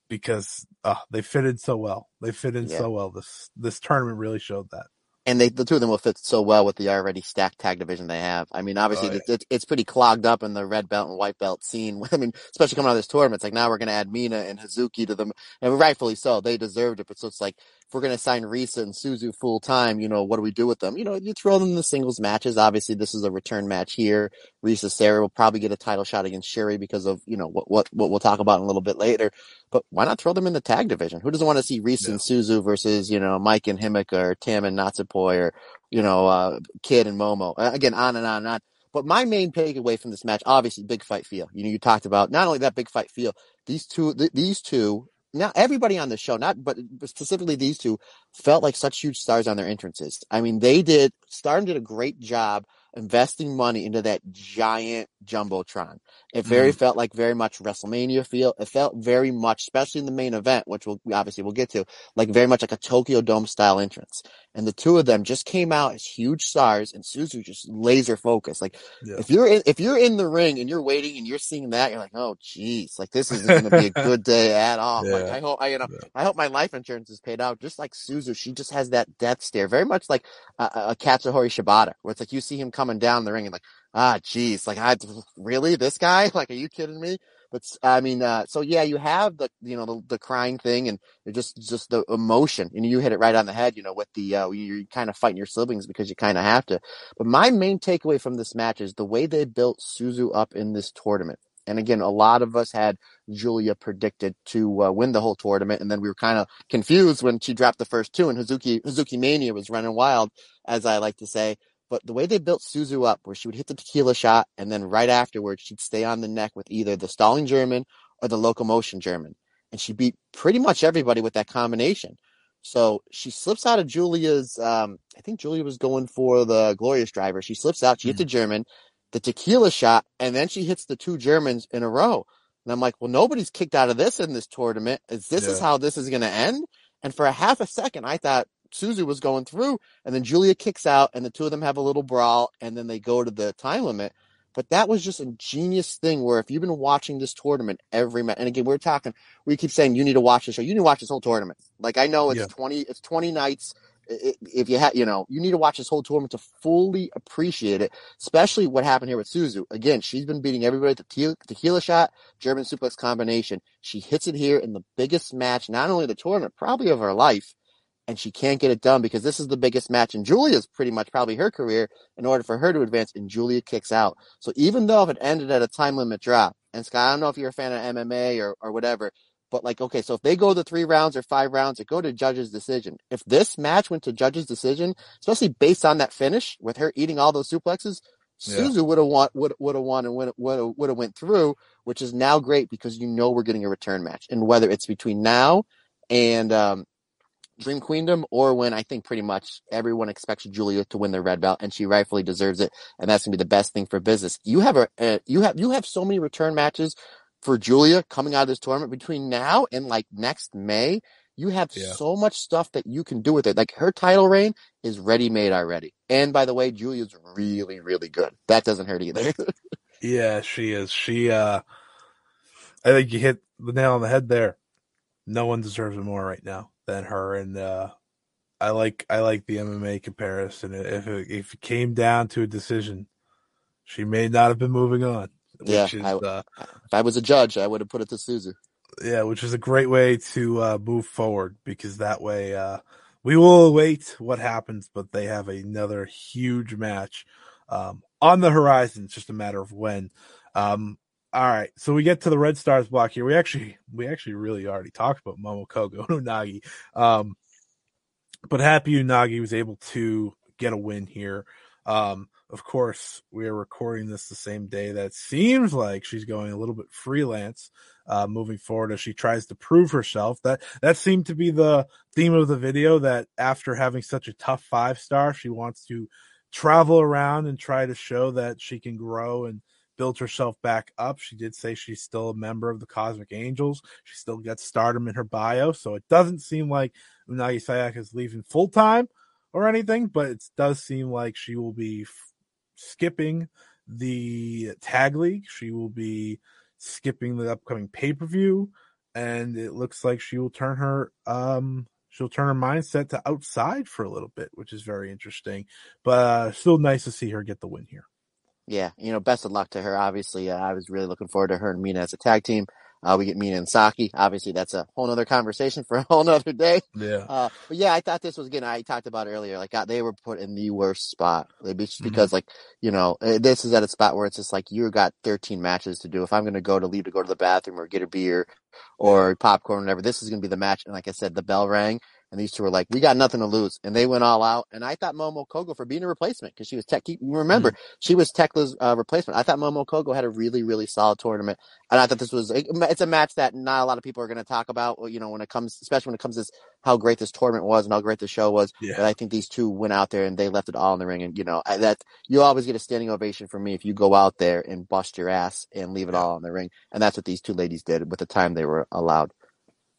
because uh, they fit in so well, they fit in yeah. so well. This this tournament really showed that and they the two of them will fit so well with the already stacked tag division they have. I mean, obviously, oh, yeah. it's, it's pretty clogged up in the red belt and white belt scene. <laughs> I mean, especially coming out of this tournament, it's like now we're going to add Mina and Hazuki to them, and rightfully so. They deserved it, but so it's like if we're going to sign Risa and Suzu full time, you know, what do we do with them? You know, you throw them in the singles matches. Obviously, this is a return match here. Risa Sera will probably get a title shot against Syuri because of you know what what what we'll talk about in a little bit later. But why not throw them in the tag division? Who doesn't want to see Risa and Suzu versus you know Maika and Himeka or Tam and Natsupoi or you know, uh, Kid and Momo. Again, on and on and on. But my main takeaway from this match, obviously, big fight feel. You know, you talked about not only that big fight feel, these two, th- these two, now everybody on the show, not but specifically these two, felt like such huge stars on their entrances. I mean, they did. Stardom did a great job investing money into that giant jumbotron. It very mm. felt like very much WrestleMania feel. It felt very much, especially in the main event, which we'll obviously we'll get to, like very much like a Tokyo Dome style entrance. And the two of them just came out as huge stars, and Suzu just laser focused. Like yeah. if you're in, if you're in the ring and you're waiting and you're seeing that, you're like, oh jeez, like this isn't going to be a <laughs> good day at all. Yeah. Like I hope I you know yeah. I hope my life insurance is paid out. Just like Suzu, she just has that death stare, very much like a, a Katsuyori Shibata, where it's like you see him coming down the ring and like ah, geez, like I really this guy? <laughs> Like, are you kidding me? But I mean, uh, so yeah, you have the you know the, the crying thing and just just the emotion, and you hit it right on the head. You know, with the uh, you're kind of fighting your siblings because you kind of have to. But my main takeaway from this match is the way they built Suzu up in this tournament. And again, a lot of us had Giulia predicted to uh, win the whole tournament, and then we were kind of confused when she dropped the first two, and Hazuki Hazuki Mania was running wild, as I like to say. But the way they built Suzu up, where she would hit the tequila shot, and then right afterwards she'd stay on the neck with either the stalling German or the locomotion German, and she beat pretty much everybody with that combination. So she slips out of Giulia's. Um, I think Giulia was going for the glorious driver. She slips out. She mm-hmm. hits the German, the tequila shot, and then she hits the two Germans in a row. And I'm like, well, nobody's kicked out of this in this tournament. Is this is how this is going to end? And for a half a second, I thought Suzu was going through, and then Giulia kicks out, and the two of them have a little brawl, and then they go to the time limit. But that was just a genius thing where if you've been watching this tournament every match, and again, we're talking, we keep saying you need to watch the show. You need to watch this whole tournament. Like I know it's Yeah. 20, it's 20 nights. If you have, you know, you need to watch this whole tournament to fully appreciate it, especially what happened here with Suzu. Again, she's been beating everybody at the tequila shot, German suplex combination. She hits it here in the biggest match, not only the tournament, probably of her life and she can't get it done because this is the biggest match in Giulia's pretty much probably her career in order for her to advance and Giulia kicks out. So even though if it ended at a time limit drop, and Scott, I don't know if you're a fan of MMA or, or whatever, but like, okay, so if they go to three rounds or five rounds, it go to judge's decision. If this match went to judge's decision, especially based on that finish with her eating all those suplexes, Yeah. Suzu would have won, would would have won and would would would have went through, which is now great because you know we're getting a return match, and whether it's between now and um, Dream Queendom or when I think pretty much everyone expects Giulia to win the red belt and she rightfully deserves it and that's gonna be the best thing for business. You have a uh, you have you have so many return matches for Giulia coming out of this tournament between now and like next May. You have Yeah. so much stuff that you can do with it. Like her title reign is ready made already. And by the way, Giulia's really really good. That doesn't hurt either. <laughs> Yeah, she is. She uh I think you hit the nail on the head there. No one deserves it more right now than her and uh I like I like the MMA comparison. If it, if it came down to a decision, she may not have been moving on. Yeah, is I- uh if I was a judge, I would have put it to Suzu. yeah, which is a great way to uh move forward because that way uh we will await what happens, but they have another huge match um on the horizon. It's just a matter of when. Um all right, so we get to the Red Stars block here. We actually we actually really already talked about Momo Kohgo and Unagi. Um but happy Unagi was able to get a win here. Um of course, we are recording this the same day that seems like she's going a little bit freelance uh, moving forward as she tries to prove herself. That that seemed to be the theme of the video. That after having such a tough five star, she wants to travel around and try to show that she can grow and build herself back up. She did say she's still a member of the Cosmic Angels. She still gets stardom in her bio, so it doesn't seem like Unagi Sayaka is leaving full time or anything, but it does seem like she will be f- skipping the tag league. She will be skipping the upcoming pay per view, and it looks like she will turn her um she'll turn her mindset to outside for a little bit, which is very interesting. But uh, still nice to see her get the win here. Yeah, you know, best of luck to her. Obviously, uh, I was really looking forward to her and Mina as a tag team. Uh, we get Mina and Saki. Obviously, that's a whole nother conversation for a whole <laughs> nother day. Yeah, Uh, but yeah, I thought this was again. I talked about earlier. Like God, they were put in the worst spot. Like, just Mhm. because, like you know, uh, this is at a spot where it's just like you got 13 matches to do. If I'm going to go to leave to go to the bathroom or get a beer or popcorn, or whatever, this is going to be the match. And like I said, the bell rang, and these two were like, "We got nothing to lose," and they went all out. And I thought Momo Kohgo for being a replacement because she was Tech. You remember she was Tekla's uh, replacement. I thought Momo Kohgo had a really, really solid tournament, and I thought this was it's a match that not a lot of people are going to talk about. You know, when it comes, especially when it comes to how great this tournament was and how great the show was. Yeah. But I think these two went out there and they left it all in the ring. And you know, I, that you always get a standing ovation from me if you go out there and bust your ass and leave it all in the ring. And that's what these two ladies did with the time they were allowed.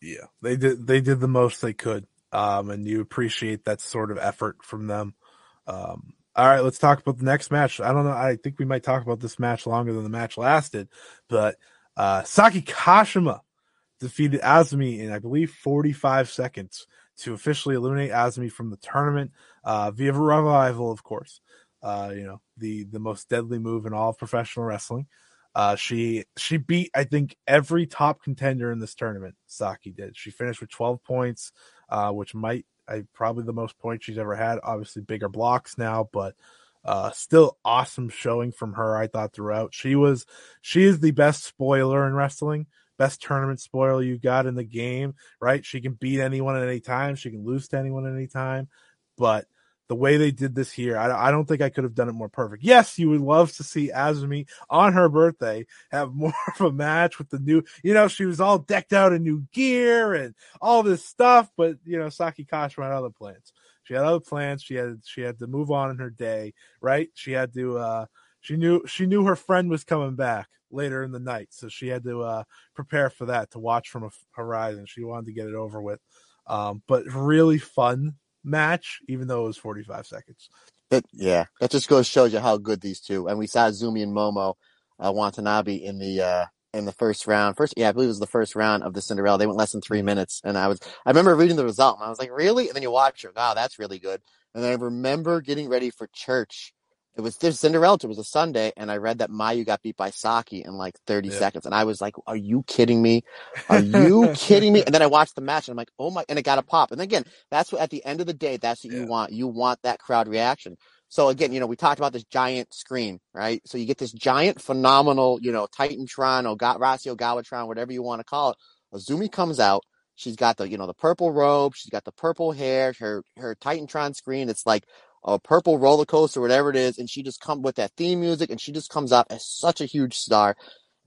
yeah, they did they did the most they could, um, and you appreciate that sort of effort from them. Um, all right, let's talk about the next match. I don't know. I think we might talk about this match longer than the match lasted, but uh, Saki Kashima defeated Azumi in I believe 45 seconds to officially eliminate Azumi from the tournament uh, via revival, of course. Uh, you know the the most deadly move in all of professional wrestling. Uh, she she beat I think every top contender in this tournament. Saki did. She finished with 12 points, uh, which might I probably the most points she's ever had. Obviously bigger blocks now, but uh, still awesome showing from her. I thought throughout she was she is the best spoiler in wrestling. Best tournament spoiler you got in the game, right? She can beat anyone at any time. She can lose to anyone at any time. But the way they did this here, I, I don't think I could have done it more perfect. Yes, you would love to see Azumi on her birthday have <laughs> more of a match with the new, you know, she was all decked out in new gear and all this stuff, but you know, Saki Kashima had other plans. She had other plans. She had she had to move on in her day, right? She had to uh she knew she knew her friend was coming back later in the night, so she had to uh, prepare for that to watch from a horizon. She wanted to get it over with, um, but really fun match, even though it was 45 seconds. It, yeah, that just goes shows you how good these two. And we saw Zumi and Momo uh, Watanabe in the uh, in the first round. First, yeah, I believe it was the first round of the Cinderella. They went less than three minutes, and I was I remember reading the result, and I was like, really? And then you watch it, wow, that's really good. And I remember getting ready for church. It was this Cinderella. It was a Sunday, and I read that Mayu got beat by Saki in like 30 Yeah. seconds, and I was like, "Are you kidding me? Are <laughs> you kidding me?" And then I watched the match, and I'm like, "Oh my!" And it got a pop. And again, that's what at the end of the day, that's what you want. You want that crowd reaction. So again, you know, we talked about this giant screen, right? So you get this giant, phenomenal, you know, Titantron, Oga- Rossy Ogawatron, whatever you want to call it. Azumi comes out. She's got the, you know, the purple robe. She's got the purple hair. Her her Titantron screen. It's like a purple roller coaster, whatever it is, and she just come with that theme music, and she just comes out as such a huge star.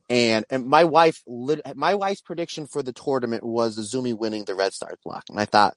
And and my wife, my wife's prediction for the tournament was Azumi winning the Red Stars block, and I thought,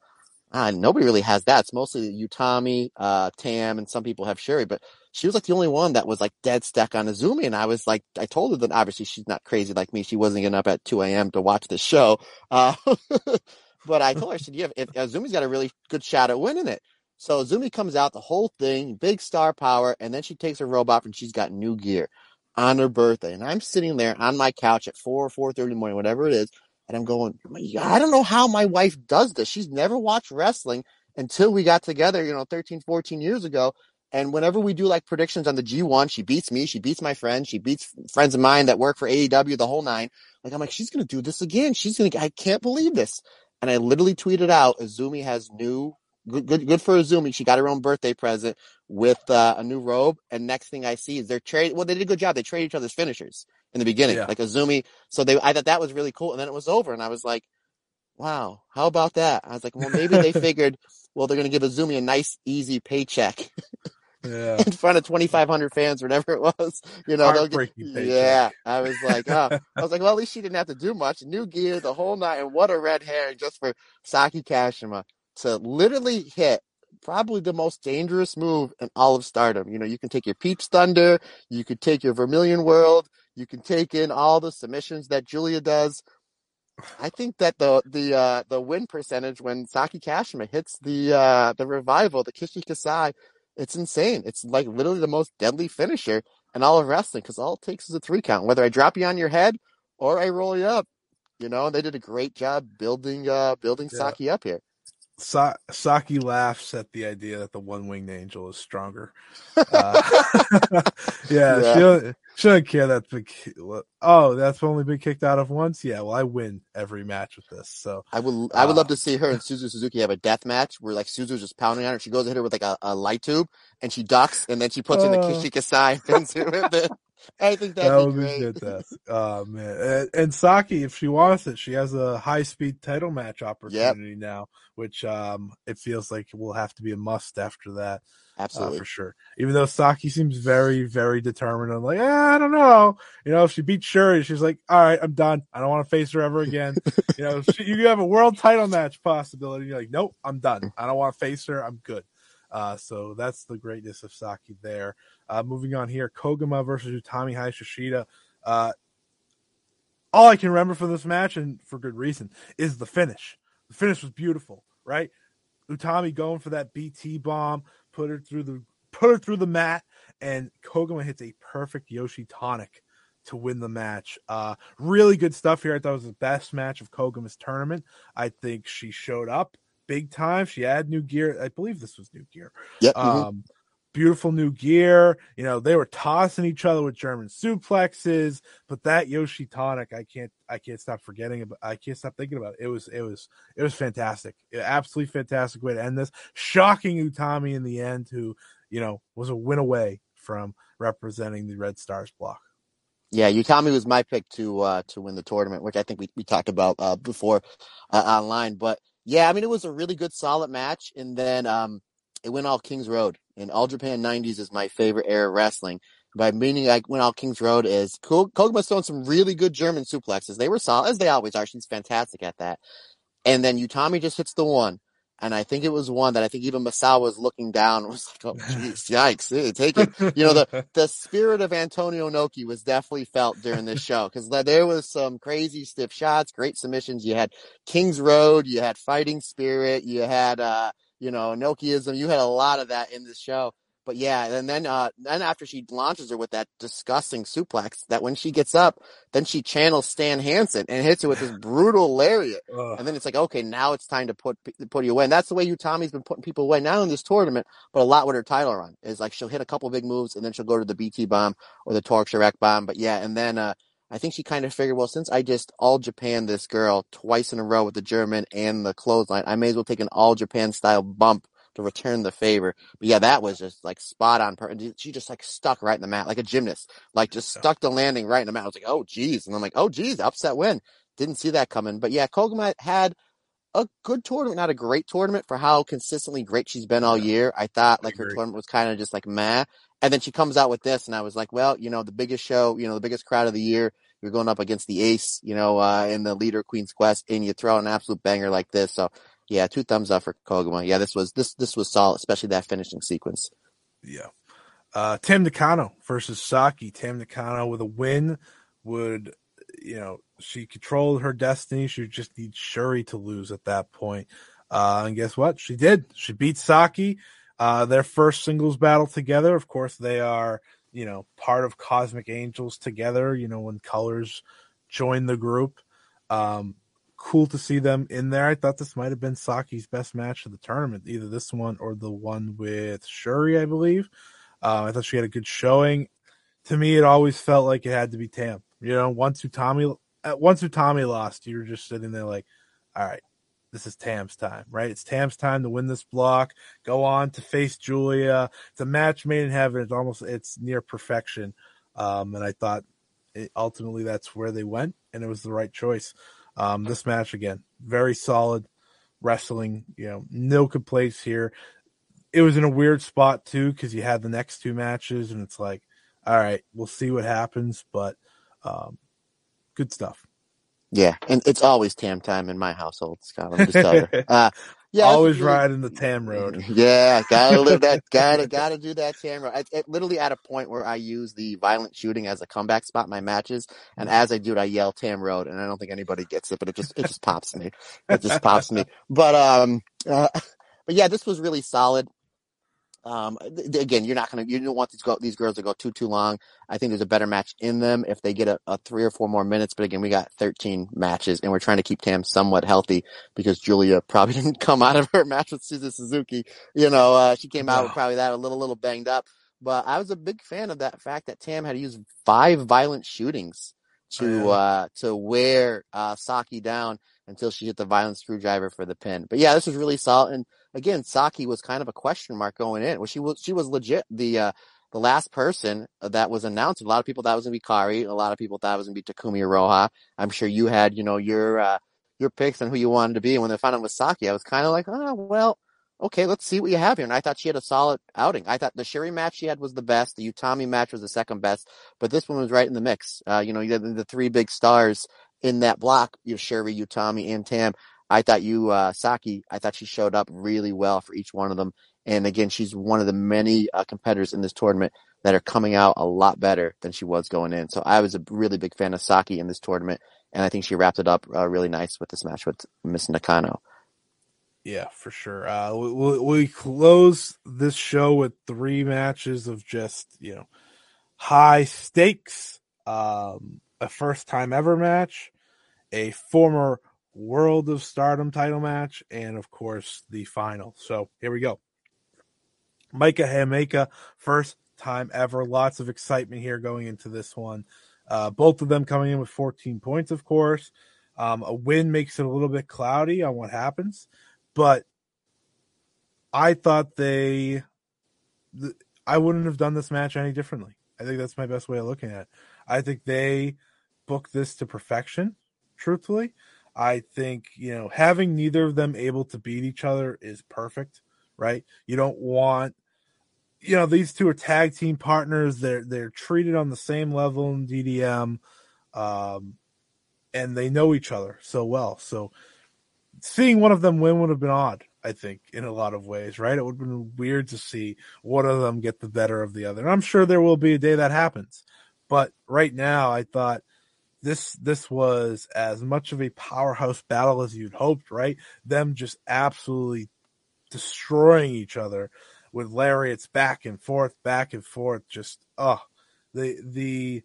ah, nobody really has that. It's mostly Utami, uh, Tam, and some people have Syuri, but she was like the only one that was like dead stuck on Azumi. And I was like, I told her that obviously she's not crazy like me. She wasn't getting up at 2 a.m. to watch the show. Uh, <laughs> but I told her, I said, yeah, if Azumi's got a really good shot at winning it. So Azumi comes out the whole thing, big star power, and then she takes her robe off and she's got new gear on her birthday. And I'm sitting there on my couch at 4 or 4.30 in the morning, whatever it is. And I'm going, I don't know how my wife does this. She's never watched wrestling until we got together, you know, 13, 14 years ago. And whenever we do like predictions on the G1, she beats me. She beats my friends. She beats friends of mine that work for AEW, the whole nine. Like, I'm like, she's to do this again. She's to, I can't believe this. And I literally tweeted out, Azumi has new, good, good, good for Azumi. She got her own birthday present with uh, a new robe. And next thing I see is they're trading. Well, they did a good job. They traded each other's finishers in the beginning, Yeah. like Azumi. So they, I thought that was really cool. And then it was over. And I was like, wow, how about that? I was like, well, maybe they <laughs> figured, well, they're going to give Azumi a nice, easy paycheck Yeah. <laughs> in front of 2,500 fans, whatever it was. You know, they'll get, yeah. I was like, oh, I was like, well, at least she didn't have to do much. New gear, the whole night, and what a red herring just for Saki Kashima to literally hit probably the most dangerous move in all of stardom. You know, you can take your Peeps Thunder, you could take your Vermilion World, you can take in all the submissions that Giulia does. I think that the the uh, the win percentage when Saki Kashima hits the uh, the revival, the Kishi Kaisei, it's insane. It's like literally the most deadly finisher in all of wrestling because all it takes is a three count. Whether I drop you on your head or I roll you up, you know. They did a great job building uh building Yeah. Saki up here. Sa- Saki laughs at the idea that the one winged angel is stronger. <laughs> Uh, yeah, <laughs> Yeah. she don't, she don't care that big. Oh, that's only been kicked out of once. Yeah, well, I win every match with this. So I would I would Uh, love to see her and Suzu Suzuki have a death match where like Suzu's just pounding on her. She goes to hit her with like a, a light tube and she ducks and then she puts in the Uh. Kishi Kaisei and <laughs> pins it. I think that'd that be would be great. fantastic. <laughs> Oh man, and, and Saki, if she wants it, she has a high speed title match opportunity now, which um it feels like will have to be a must after that. uh, Absolutely. for sure. Even though Saki seems very, very determined. I'm like, eh, I don't know. You know, if she beats Syuri, she's like, all right, I'm done. I don't want to face her ever again. you know, she, you have a world title match possibility. You're like, nope, I'm done. I don't want to face her. I'm good. Uh, so that's the greatness of Saki there. Uh, moving on here, Koguma versus Utami Hayashishita. Uh, all I can remember from this match, and for good reason, is the finish. The finish was beautiful, right? Utami going for that BT bomb, put her through the put her through the mat, and Koguma hits a perfect Yoshi tonic to win the match. Uh, really good stuff here. I thought it was the best match of Koguma's tournament. I think she showed up big time. She had new gear. I believe this was new gear. Yep. mhm. Um, beautiful new gear. You know, they were tossing each other with German suplexes, but that Yoshi tonic, I can't, I can't stop forgetting about. I can't stop thinking about it. It was, it was, it was fantastic. Absolutely fantastic way to end this. Shocking Utami in the end, who you know was a win away from representing the Red Stars block. Yeah, Utami was my pick to uh to win the tournament, which I think we, we talked about uh before uh, online. But yeah, I mean it was a really good solid match and then um it went all King's Road. And All Japan nineties is my favorite era of wrestling. By meaning like when all King's Road is Ko- Koguma's throwing some really good German suplexes. They were solid as they always are. She's fantastic at that. And then Utami just hits the one. And I think it was one that I think even Masao was looking down and was <laughs> like, oh, jeez, <laughs> yikes, eh, take it. You know, the, the spirit of Antonio Inoki was definitely felt during this show because there was some crazy stiff shots, great submissions. You had King's Road, you had Fighting Spirit, you had, uh, you know, Inokiism. You had a lot of that in this show. But yeah, and then uh, then after she launches her with that disgusting suplex, that when she gets up, then she channels Stan Hansen and hits her with this <laughs> brutal lariat. And then it's like, okay, now it's time to put put you away. And that's the way Utami's been putting people away, not in this tournament, but a lot with her title run. Is like she'll hit a couple big moves and then she'll go to the BT bomb or the Torque Sharek bomb. But yeah, and then uh, I think she kind of figured, well, since I just all Japan this girl twice in a row with the German and the clothesline, I may as well take an all Japan style bump to return the favor. But yeah, that was just like spot on. Per- she just like stuck right in the mat, like a gymnast, like just stuck the landing right in the mat. I was like, oh geez, and I'm like, oh geez, upset win. Didn't see that coming. But yeah, Koguma had a good tournament, not a great tournament for how consistently great she's been all year. I thought like her tournament was kind of just like meh. And then she comes out with this, and I was like, well, you know, the biggest show, you know, the biggest crowd of the year. You're going up against the ace, you know, uh, in the leader Queen's Quest, and you throw an absolute banger like this. So yeah, two thumbs up for Koguma. Yeah, this was this this was solid, especially that finishing sequence. Yeah. Uh Tam Nakano versus Saki. Tam Nakano with a win would you know, she controlled her destiny. She just need Syuri to lose at that point. Uh and guess what? She did. She beat Saki. Uh their first singles battle together. Of course, they are, you know, part of Cosmic Angels together, you know, when colors join the group. Um cool to see them in there. I thought this might have been Saki's best match of the tournament, either this one or the one with Syuri, I believe. Uh, I thought she had a good showing. To me, it always felt like it had to be Tam. You know, once Utami uh, once Utami lost, you were just sitting there like, all right, this is Tam's time, right? It's Tam's time to win this block, go on to face Giulia. It's a match made in heaven. It's almost it's near perfection. Um, and I thought it, ultimately that's where they went, and it was the right choice. Um, this match again, very solid wrestling. You know, no complaints here. It was in a weird spot too because you had the next two matches, and it's like, all right, we'll see what happens, but um, good stuff. Yeah, and it's always tam time in my household, Scott. I'm just telling you. <laughs> Uh, yeah, always really, riding the Tam road. <laughs> Yeah, gotta live that. <laughs> Gotta gotta do that Tam road. I, it, literally at a point where I use the violent shooting as a comeback spot in my matches, and as I do it, I yell Tam road, and I don't think anybody gets it, but it just it just pops me. It just pops me. But um, uh, but yeah, this was really solid. Um, again, you're not gonna you don't want these go, these girls to go too too long. I think there's a better match in them if they get a, a, three or four more minutes. But again, we got 13 matches, and we're trying to keep Tam somewhat healthy because Giulia <laughs> probably didn't come out of her match with Suzu Suzuki. You know, uh, she came out with probably that a little little banged up. But I was a big fan of that fact that Tam had to use five violent shootings to uh, to wear uh, Saki down until she hit the violent screwdriver for the pin. But yeah, this was really solid. And again, Saki was kind of a question mark going in. Well, she was she was legit the uh, the last person that was announced. A lot of people thought it was gonna be Kari. A lot of people thought it was gonna be Takumi Iroha. I'm sure you had you know your uh, your picks on who you wanted to be. And when they found out it was Saki, I was kind of like, oh well. Okay, let's see what you have here. And I thought she had a solid outing. I thought the Syuri match she had was the best. The Utami match was the second best, but this one was right in the mix. Uh, you know, you had the three big stars in that block, you know, Syuri, Utami, and Tam. I thought you, uh, Saki, I thought she showed up really well for each one of them. And again, she's one of the many uh, competitors in this tournament that are coming out a lot better than she was going in. So I was a really big fan of Saki in this tournament, and I think she wrapped it up uh, really nice with this match with Miss Nakano. Yeah, for sure. Uh, we, we close this show with three matches of just you know high stakes. Um, a first time ever match, a former World of Stardom title match, and of course the final. So here we go. Maika Himeka, first time ever. Lots of excitement here going into this one. Uh, both of them coming in with 14 points, of course. Um, a win makes it a little bit cloudy on what happens, but I thought they, th- I wouldn't have done this match any differently. I think that's my best way of looking at it. I think they booked this to perfection, truthfully. I think, you know, having neither of them able to beat each other is perfect, right? You don't want you know, these two are tag team partners. They're they're treated on the same level in DDM. Um and they know each other so well. So seeing one of them win would have been odd. I think, in a lot of ways, right? It would have been weird to see one of them get the better of the other. And I'm sure there will be a day that happens. But right now, I thought this this was as much of a powerhouse battle as you'd hoped, right? Them just absolutely destroying each other with lariats back and forth, back and forth. Just oh, the the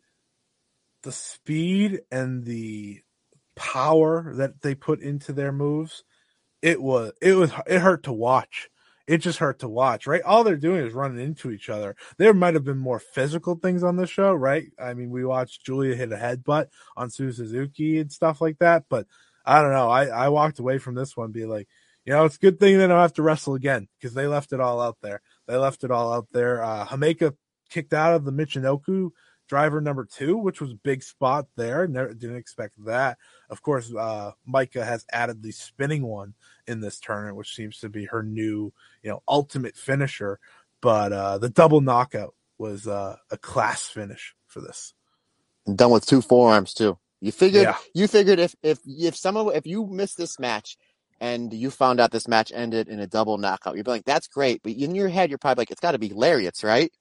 the speed and the power that they put into their moves. It was it was it hurt to watch it just hurt to watch, right? All they're doing is running into each other. There might have been more physical things on the show, right? I mean, we watched Giulia hit a headbutt on Suzu Suzuki and stuff like that, but I don't know. I, I walked away from this one being like, you know, it's a good thing they don't have to wrestle again because they left it all out there. They left it all out there. Uh, Himeka kicked out of the Michinoku driver number two, which was a big spot there. Never didn't expect that. Of course, uh, Maika has added the spinning one in this tournament, which seems to be her new, you know, ultimate finisher. But uh, the double knockout was uh, a class finish for this. And Done with two forearms too. You figured yeah. you figured if if if someone if you missed this match and you found out this match ended in a double knockout, you'd be like, "That's great," but in your head, you're probably like, "It's got to be lariats, right?"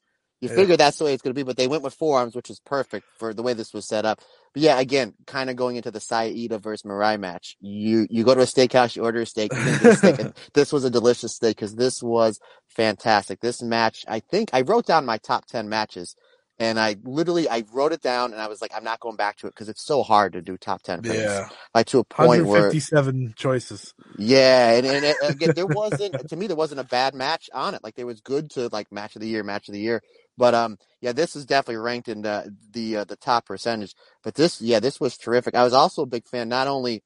You yeah. figure that's the way it's going to be, but they went with forearms, which is perfect for the way this was set up. But yeah, again, kind of going into the Saida versus Mirai match. You you go to a steakhouse, you order a steak. A steak <laughs> this was a delicious steak because this was fantastic. This match, I think I wrote down my top ten matches, and I literally I wrote it down, and I was like, I'm not going back to it because it's so hard to do top ten. Things. Yeah, like to a point 157 where choices. Yeah, and, and it, again, there <laughs> wasn't to me there wasn't a bad match on it. Like there was good to like match of the year, match of the year. But um, yeah, this is definitely ranked in the the uh, the top percentage. But this, yeah, this was terrific. I was also a big fan. Not only,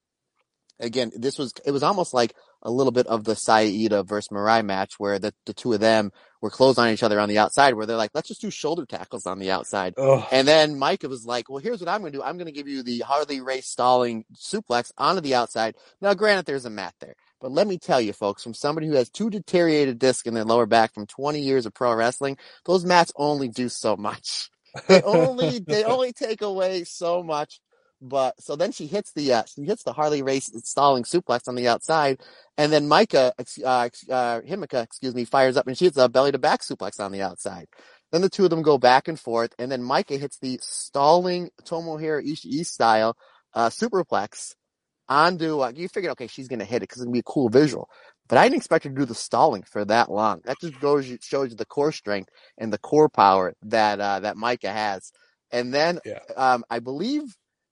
again, this was it was almost like a little bit of the Saida versus Mirai match where the, the two of them were close on each other on the outside where they're like, let's just do shoulder tackles on the outside. Ugh. And then Maika was like, well, here's what I'm going to do. I'm going to give you the Harley Race stalling suplex onto the outside. Now, granted, there's a mat there. But let me tell you, folks, from somebody who has two deteriorated discs in their lower back from 20 years of pro wrestling, those mats only do so much. <laughs> They only they <laughs> only take away so much. But so then she hits the uh, she hits the Harley Race stalling suplex on the outside, and then Maika uh, uh, Himeka, excuse me, fires up and she hits a belly to back suplex on the outside. Then the two of them go back and forth, and then Maika hits the stalling Tomohiro Ishii style uh, superplex onto, uh, you figured, okay, she's going to hit it because it's going to be a cool visual. But I didn't expect her to do the stalling for that long. That just goes, shows you the core strength and the core power that, uh, that Maika has. And then, yeah. um, I believe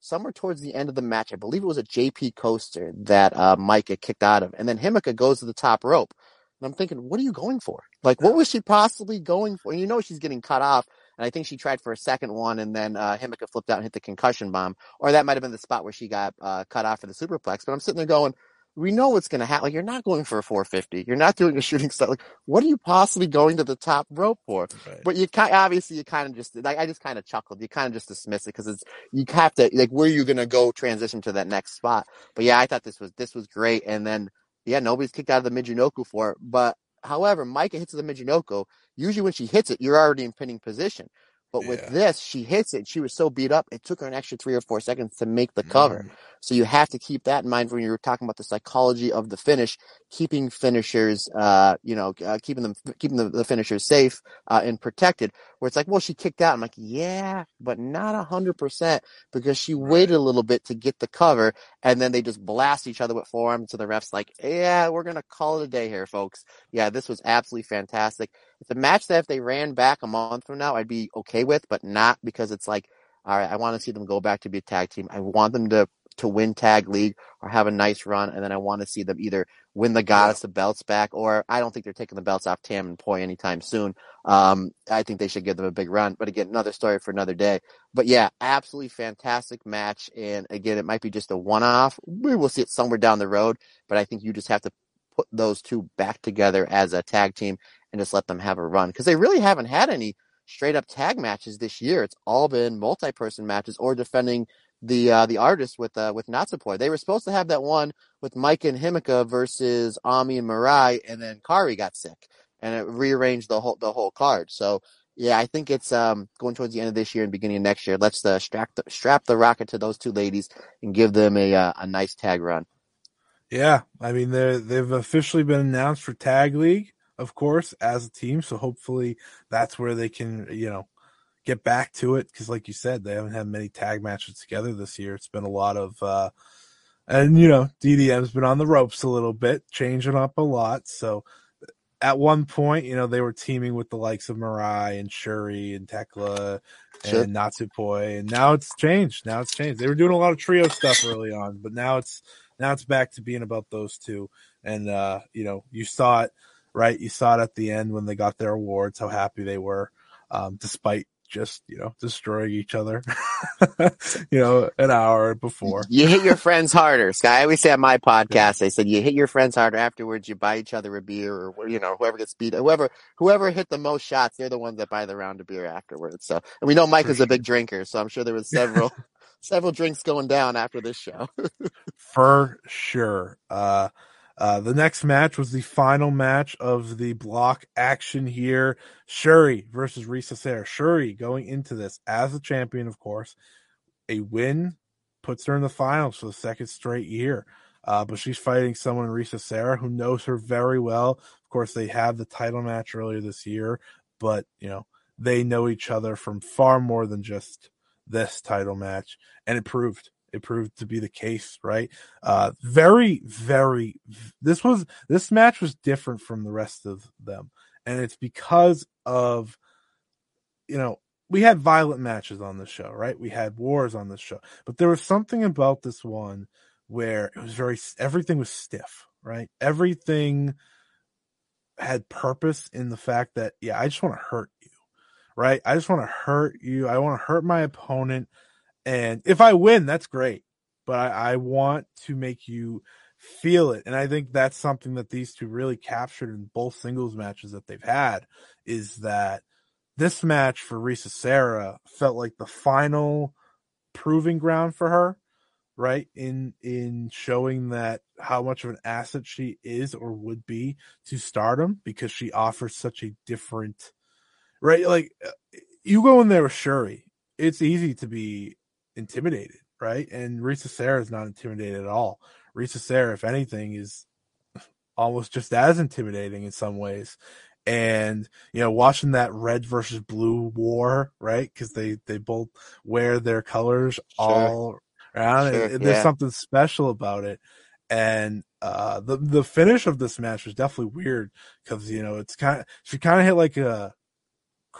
somewhere towards the end of the match, I believe it was a JP coaster that, uh, Maika kicked out of. And then Himeka goes to the top rope. And I'm thinking, what are you going for? Like, what was she possibly going for? And you know, she's getting cut off and I think she tried for a second one, and then uh, Himeka flipped out and hit the concussion bomb. Or that might have been the spot where she got uh, cut off for the superplex. But I'm sitting there going, we know what's going to happen. Like, you're not going for a 450. You're not doing a shooting star. Like, what are you possibly going to the top rope for? Right. But you kind obviously you kind of just like I just kind of chuckled. You kind of just dismiss it because it's you have to like where are you going to go transition to that next spot. But yeah, I thought this was this was great. And then yeah, nobody's kicked out of the Michinoku for it. But however, Maika hits the Michinoku. Usually when she hits it, you're already in pinning position. But with this, she hits it. She was so beat up, it took her an extra three or four seconds to make the cover. Mm. So you have to keep that in mind when you're talking about the psychology of the finish, keeping finishers, uh, you know, uh, keeping them, keeping the, the finishers safe, uh, and protected. Where it's like, well, she kicked out. I'm like, yeah, but not a hundred percent because she right. waited a little bit to get the cover and then they just blast each other with forearms. So the refs like, yeah, we're going to call it a day here, folks. Yeah, this was absolutely fantastic. It's a match that if they ran back a month from now, I'd be okay with, but not because it's like, all right, I want to see them go back to be a tag team. I want them to to win tag league or have a nice run, and then I want to see them either win the goddess the belts back, or I don't think they're taking the belts off Tam and Poi anytime soon. Um, I think they should give them a big run. But again, another story for another day. But yeah, absolutely fantastic match. And again, it might be just a one off. We will see it somewhere down the road, but I think you just have to put those two back together as a tag team and just let them have a run because they really haven't had any straight up tag matches this year. It's all been multi person matches or defending the uh, the artist with uh, with Natsupoi. They were supposed to have that one with Maika and Himeka versus Ami and Mirai, and then Kairi got sick, and it rearranged the whole the whole card. So yeah, I think it's um, going towards the end of this year and beginning of next year. Let's uh, strap the strap the rocket to those two ladies and give them a uh, a nice tag run. Yeah, I mean they they've officially been announced for tag league, of course, as a team. So hopefully that's where they can, you know, get back to it because, like you said, they haven't had many tag matches together this year. It's been a lot of, uh, and you know, DDM's been on the ropes a little bit, changing up a lot. So at one point, you know, they were teaming with the likes of Mirai and Syuri and Tekla Sure. and Natsupoi, and now it's changed. Now it's changed. They were doing a lot of trio stuff early on, but now it's now it's back to being about those two. And uh, you know, you saw it, right? You saw it at the end when they got their awards, how happy they were, um, despite just you know destroying each other, <laughs> you know, an hour before. You hit your friends harder, Sky. I always say on my <laughs> podcast, I said you hit your friends harder afterwards. You buy each other a beer, or you know, whoever gets beat, whoever whoever hit the most shots, they're the ones that buy the round of beer afterwards. So, and we know Maika is a big drinker, so I'm sure there was several <laughs> several drinks going down after this show. <laughs> for sure. Uh, uh, the next match was the final match of the block action here. Syuri versus Risa Sera. Syuri going into this as the champion, of course. A win puts her in the finals for the second straight year. Uh, but she's fighting someone, Risa Sera, who knows her very well. Of course, they had the title match earlier this year, but you know, they know each other from far more than just this title match, and it proved it proved to be the case, right? Uh, very, very. This was this match was different from the rest of them, and it's because of, you know, we had violent matches on the show, right? We had wars on the show, but there was something about this one where it was very everything was stiff, right? Everything had purpose in the fact that yeah, I just want to hurt right? I just want to hurt you. I want to hurt my opponent. And if I win, that's great. But I, I, want to make you feel it. And I think that's something that these two really captured in both singles matches that they've had is that this match for Risa Sera felt like the final proving ground for her, right? In in showing that how much of an asset she is or would be to stardom because she offers such a different right like you go in there with Syuri, it's easy to be intimidated, right? And Risa Sera is not intimidated at all. Risa Sera, if anything, is almost just as intimidating in some ways. And you know, watching that red versus blue war, right? Because they they both wear their colors sure. all around. Sure, there's yeah. something special about it. And uh, the the finish of this match was definitely weird because you know it's kind of she kind of hit like a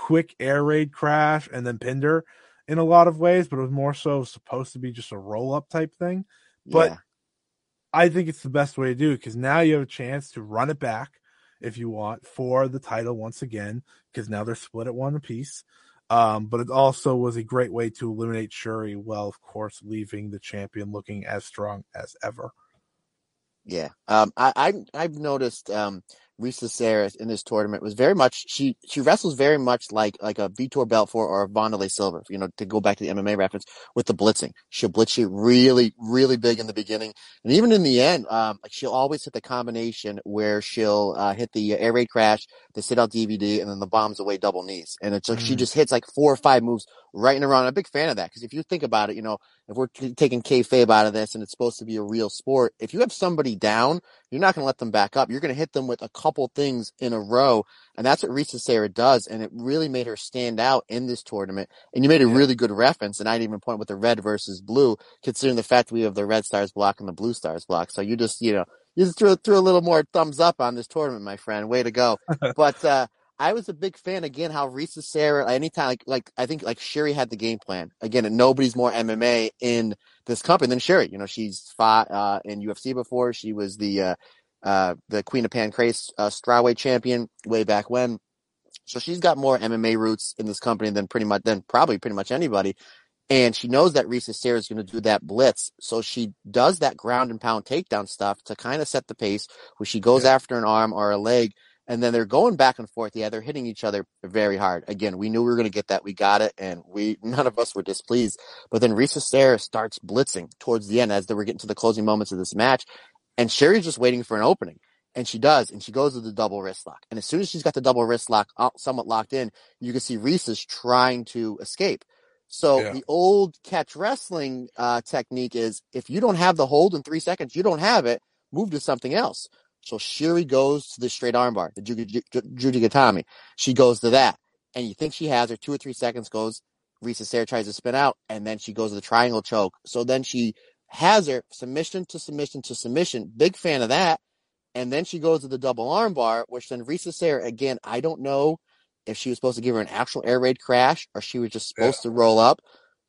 quick air raid crash and then pinned her in a lot of ways, but it was more so supposed to be just a roll up type thing. But yeah. I think it's the best way to do it because now you have a chance to run it back if you want for the title once again because now they're split at one apiece. Um, but it also was a great way to eliminate Syuri while, of course, leaving the champion looking as strong as ever. Yeah, um, I, I I've noticed um, Risa Sera in this tournament was very much she she wrestles very much like like a Vitor Belfort or a Wanderlei Silva, you know, to go back to the MMA reference with the blitzing. She'll blitz you really, really big in the beginning. And even in the end, um, she'll always hit the combination where she'll uh, hit the air raid crash, the sit out DVD, and then the bombs away double knees. And it's like mm. she just hits like four or five moves right in around. I'm a big fan of that because if you think about it, you know, if we're t- taking kayfabe out of this and it's supposed to be a real sport, if you have somebody down, you're not going to let them back up. You're going to hit them with a couple things in a row. And that's what Risa Sera does. And it really made her stand out in this tournament. And you made a yeah. really good reference. And I didn't even point with the red versus blue, considering the fact we have the red stars block and the blue stars block. So you just, you know, you just threw, threw a little more thumbs up on this tournament, my friend. Way to go. <laughs> but, uh, I was a big fan again how Risa Sera anytime like like I think like Syuri had the game plan. Again and nobody's more MMA in this company than Syuri. You know she's fought uh, in UFC before. She was the uh, uh, the Queen of Pancrase uh, strawweight champion way back when. So she's got more MMA roots in this company than pretty much than probably pretty much anybody. And she knows that Risa Sarah is going to do that blitz. So she does that ground and pound takedown stuff to kind of set the pace where she goes yeah. after an arm or a leg and then they're going back and forth. Yeah, they're hitting each other very hard. Again, we knew we were going to get that. We got it, and we <laughs> none of us were displeased. But then Risa Sera starts blitzing towards the end as they were getting to the closing moments of this match, and Syuri's just waiting for an opening. And she does, and she goes to the double wrist lock. And as soon as she's got the double wrist lock somewhat locked in, you can see Risa's trying to escape. So yeah. the old catch wrestling uh, technique is if you don't have the hold in three seconds, you don't have it move to something else. So Syuri goes to the straight armbar, the Juji Gatame. She goes to that. And you think she has her two or three seconds goes. Risa Sera tries to spin out, and then she goes to the triangle choke. So then she has her submission to submission to submission. Big fan of that. And then she goes to the double armbar, which then Risa Sera, again, I don't know if she was supposed to give her an actual air raid crash or she was just supposed yeah. to roll up.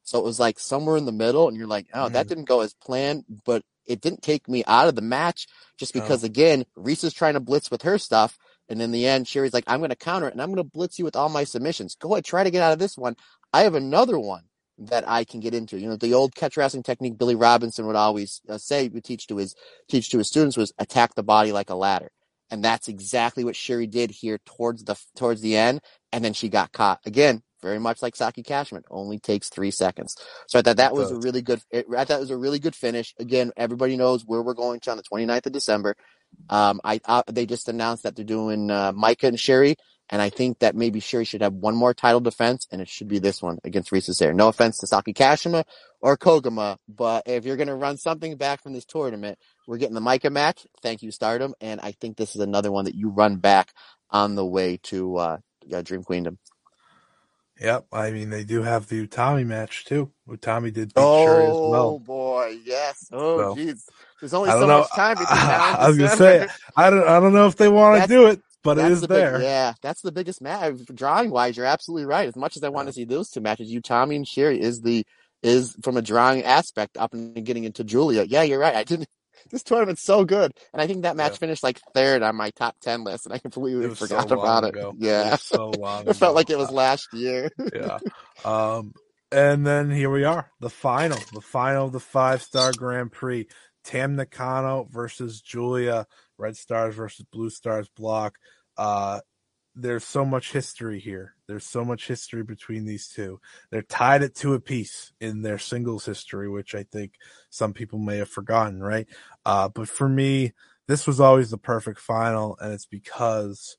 So it was like somewhere in the middle, and you're like, oh, mm. that didn't go as planned, but it didn't take me out of the match just because, oh. again, Risa's trying to blitz with her stuff. And in the end, Syuri's like, I'm going to counter it and I'm going to blitz you with all my submissions. Go ahead, try to get out of this one. I have another one that I can get into. You know, the old catch wrestling technique Billy Robinson would always uh, say, would teach to his teach to his students was attack the body like a ladder, and that's exactly what Syuri did here towards the towards the end, and then she got caught again. Very much like Saki Kashima, only takes three seconds. So I thought that was a really good. I thought that was a really good finish. Again, everybody knows where we're going to on the 29th of December. Um, I uh, they just announced that they're doing uh, Maika and Syuri, and I think that maybe Syuri should have one more title defense, and it should be this one against Risa Sera. No offense to Saki Kashima or Koguma, but if you're going to run something back from this tournament, we're getting the Maika match. Thank you, Stardom. And I think this is another one that you run back on the way to uh, Dream Queendom. Yep, I mean they do have the Utami match too. Utami did beat oh, as well. Oh boy, yes. Oh jeez, so, there's only so know. much time <laughs> between now I was gonna say I don't I don't know if they want to do it but it is the there. Big, yeah, that's the biggest match. Drawing wise, you're absolutely right. As much as I want to see those two matches, Utami and Syuri is the is from a drawing aspect up and getting into Giulia. Yeah, you're right. I didn't. This tournament's so good, and I think that match yeah. finished like third on my top ten list, and I completely forgot so about it. Ago. Yeah, it so <laughs> long. it felt like it was last year. yeah. <laughs> Um, and then here we are, the final, the final of the five star Grand Prix. Tam Nakano versus Giulia, Red Stars versus Blue Stars block. Uh, there's so much history here. There's so much history between these two. They're tied at two apiece in their singles history, which I think some people may have forgotten, right? Uh, but for me, this was always the perfect final, and it's because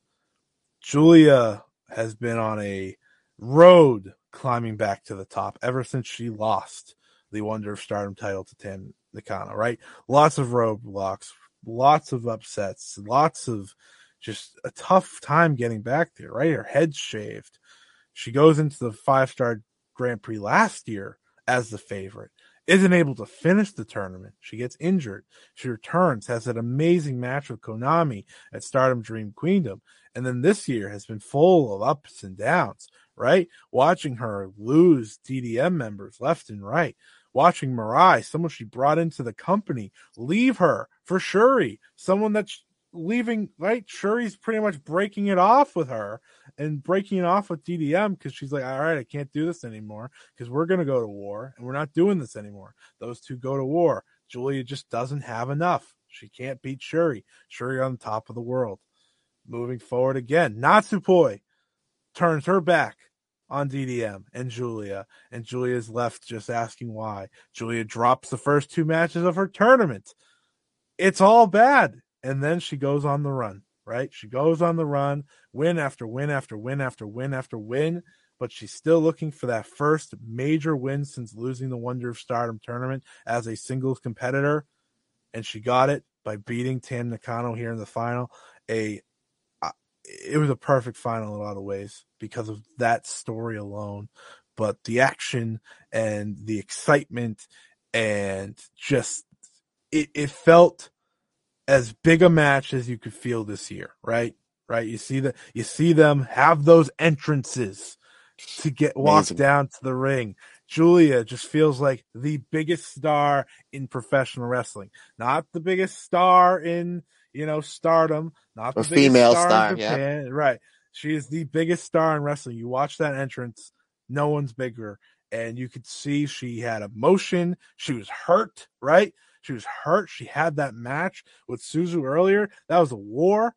Giulia has been on a road climbing back to the top ever since she lost the Wonder of Stardom title to Tam Nakano, right? Lots of roadblocks, lots of upsets, lots of just a tough time getting back there, right? Her head's shaved. She goes into the five star Grand Prix last year as the favorite, isn't able to finish the tournament. She gets injured. She returns, has an amazing match with Konami at Stardom Dream Queendom. And then this year has been full of ups and downs, right? Watching her lose DDM members left and right. Watching Mirai, someone she brought into the company, leave her for Syuri, someone that leaving right Syuri's pretty much breaking it off with her and breaking it off with DDM because she's like, all right, I can't do this anymore because we're gonna go to war and we're not doing this anymore. Those two go to war. Giulia just doesn't have enough. She can't beat Syuri Syuri on top of the world. Moving forward again, Natsupoi turns her back on DDM and Giulia, and Giulia's left just asking why. Giulia drops the first two matches of her tournament. It's all bad and then she goes on the run, right? She goes on the run, win after win after win after win after win, but she's still looking for that first major win since losing the Wonder of Stardom tournament as a singles competitor, and she got it by beating Tam Nakano here in the final. A uh, it was a perfect final in a lot of ways because of that story alone, but the action and the excitement and just it, it felt as big a match as you could feel this year, right? Right. You see that you see them have those entrances to get walked Amazing. down to the ring. Giulia just feels like the biggest star in professional wrestling, not the biggest star in you know stardom, not the female star, star yeah. right? She is the biggest star in wrestling. You watch that entrance, no one's bigger, and you could see she had emotion. She was hurt, right? She was hurt. She had that match with Suzu earlier. That was a war.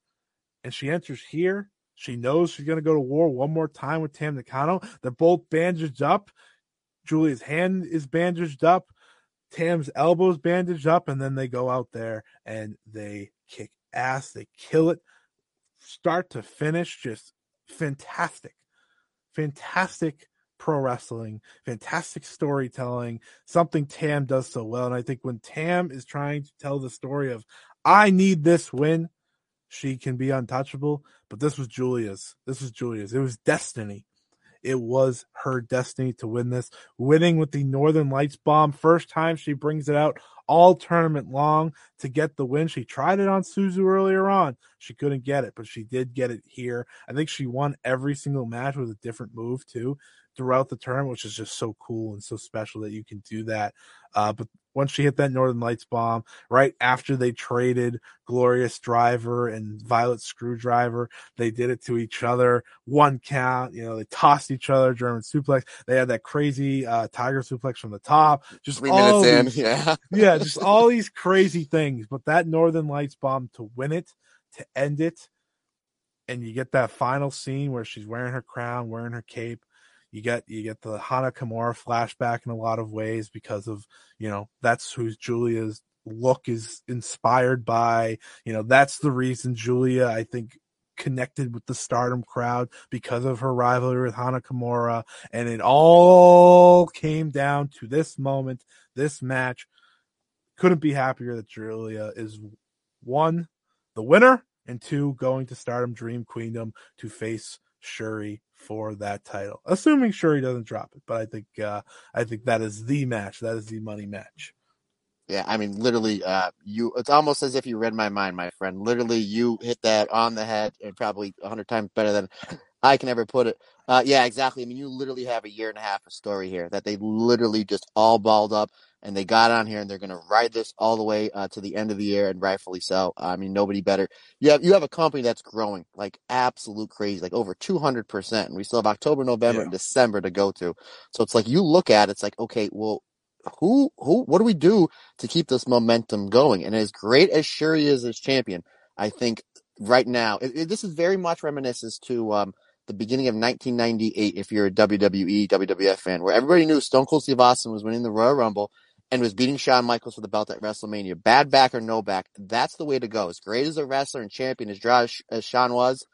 And she enters here. She knows she's going to go to war one more time with Tam Nakano. They're both bandaged up. Giulia's hand is bandaged up. Tam's elbows bandaged up. And then they go out there and they kick ass. They kill it start to finish. Just fantastic. Fantastic pro wrestling, fantastic storytelling, something Tam does so well. And I think when Tam is trying to tell the story of, I need this win. She can be untouchable, but this was Giulia's. This was Giulia's. It was destiny. It was her destiny to win this, winning with the Northern Lights bomb. First time she brings it out all tournament long to get the win. She tried it on Suzu earlier on. She couldn't get it, but she did get it here. I think she won every single match with a different move too throughout the tournament, which is just so cool and so special that you can do that. Uh, but once she hit that Northern Lights bomb, right after they traded Glorious Driver and Violet Screwdriver, they did it to each other. One count, you know, they tossed each other, German suplex. They had that crazy uh, Tiger suplex from the top. Just Three minutes these, in, <laughs> yeah. Yeah, just all these crazy things. But that Northern Lights bomb to win it, to end it, and you get that final scene where she's wearing her crown, wearing her cape you get you get the Hana Kimura flashback in a lot of ways because of you know that's who Giulia's look is inspired by. You know that's the reason Giulia I think connected with the Stardom crowd because of her rivalry with Hana Kimura, and it all came down to this moment, this match. Couldn't be happier that Giulia is one, the winner, and two, going to Stardom Dream Queendom to face Syuri for that title, assuming Syuri doesn't drop it. But I think uh, I think that is the match. That is the money match. Yeah, I mean, literally, uh, you. It's almost as if you read my mind, my friend. Literally, you hit that on the head, and probably a hundred times better than I can ever put it. Uh, yeah, exactly. I mean, you literally have a year and a half of story here that they literally just all balled up and they got on here and they're going to ride this all the way uh, to the end of the year and rightfully so. I mean, nobody better. You have you have a company that's growing like absolute crazy, like over two hundred percent, and we still have October, November, yeah. and December to go to. So it's like you look at it, it's like okay, well, who who what do we do to keep this momentum going? And as great as Syuri is as champion, I think right now it, it, this is very much reminiscent to um, the beginning of 1998. If you're a WWE WWF fan, where everybody knew Stone Cold Steve Austin was winning the Royal Rumble and was beating Shawn Michaels for the belt at WrestleMania. Bad back or no back, that's the way to go. As great as a wrestler and champion as, as Shawn was,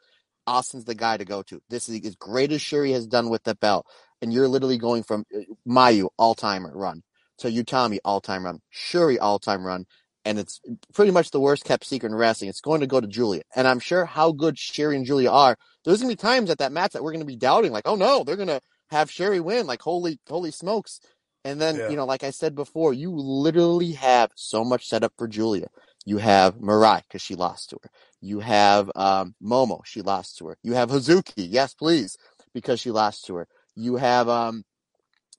Austin's the guy to go to. This is as great as Syuri has done with the belt. And you're literally going from uh, Mayu all timer run to Utami all time run, Syuri all time run, and it's pretty much the worst kept secret in wrestling. It's going to go to Giulia. And I'm sure how good Syuri and Giulia are, there's gonna be times at that match that we're gonna be doubting, like, oh no, they're gonna have Syuri win, like holy holy smokes. And then, yeah. you know, like I said before, you literally have so much set up for Giulia. You have Mirai because she lost to her. You have um, Momo, she lost to her. You have Hazuki, yes, please, because she lost to her. You have um,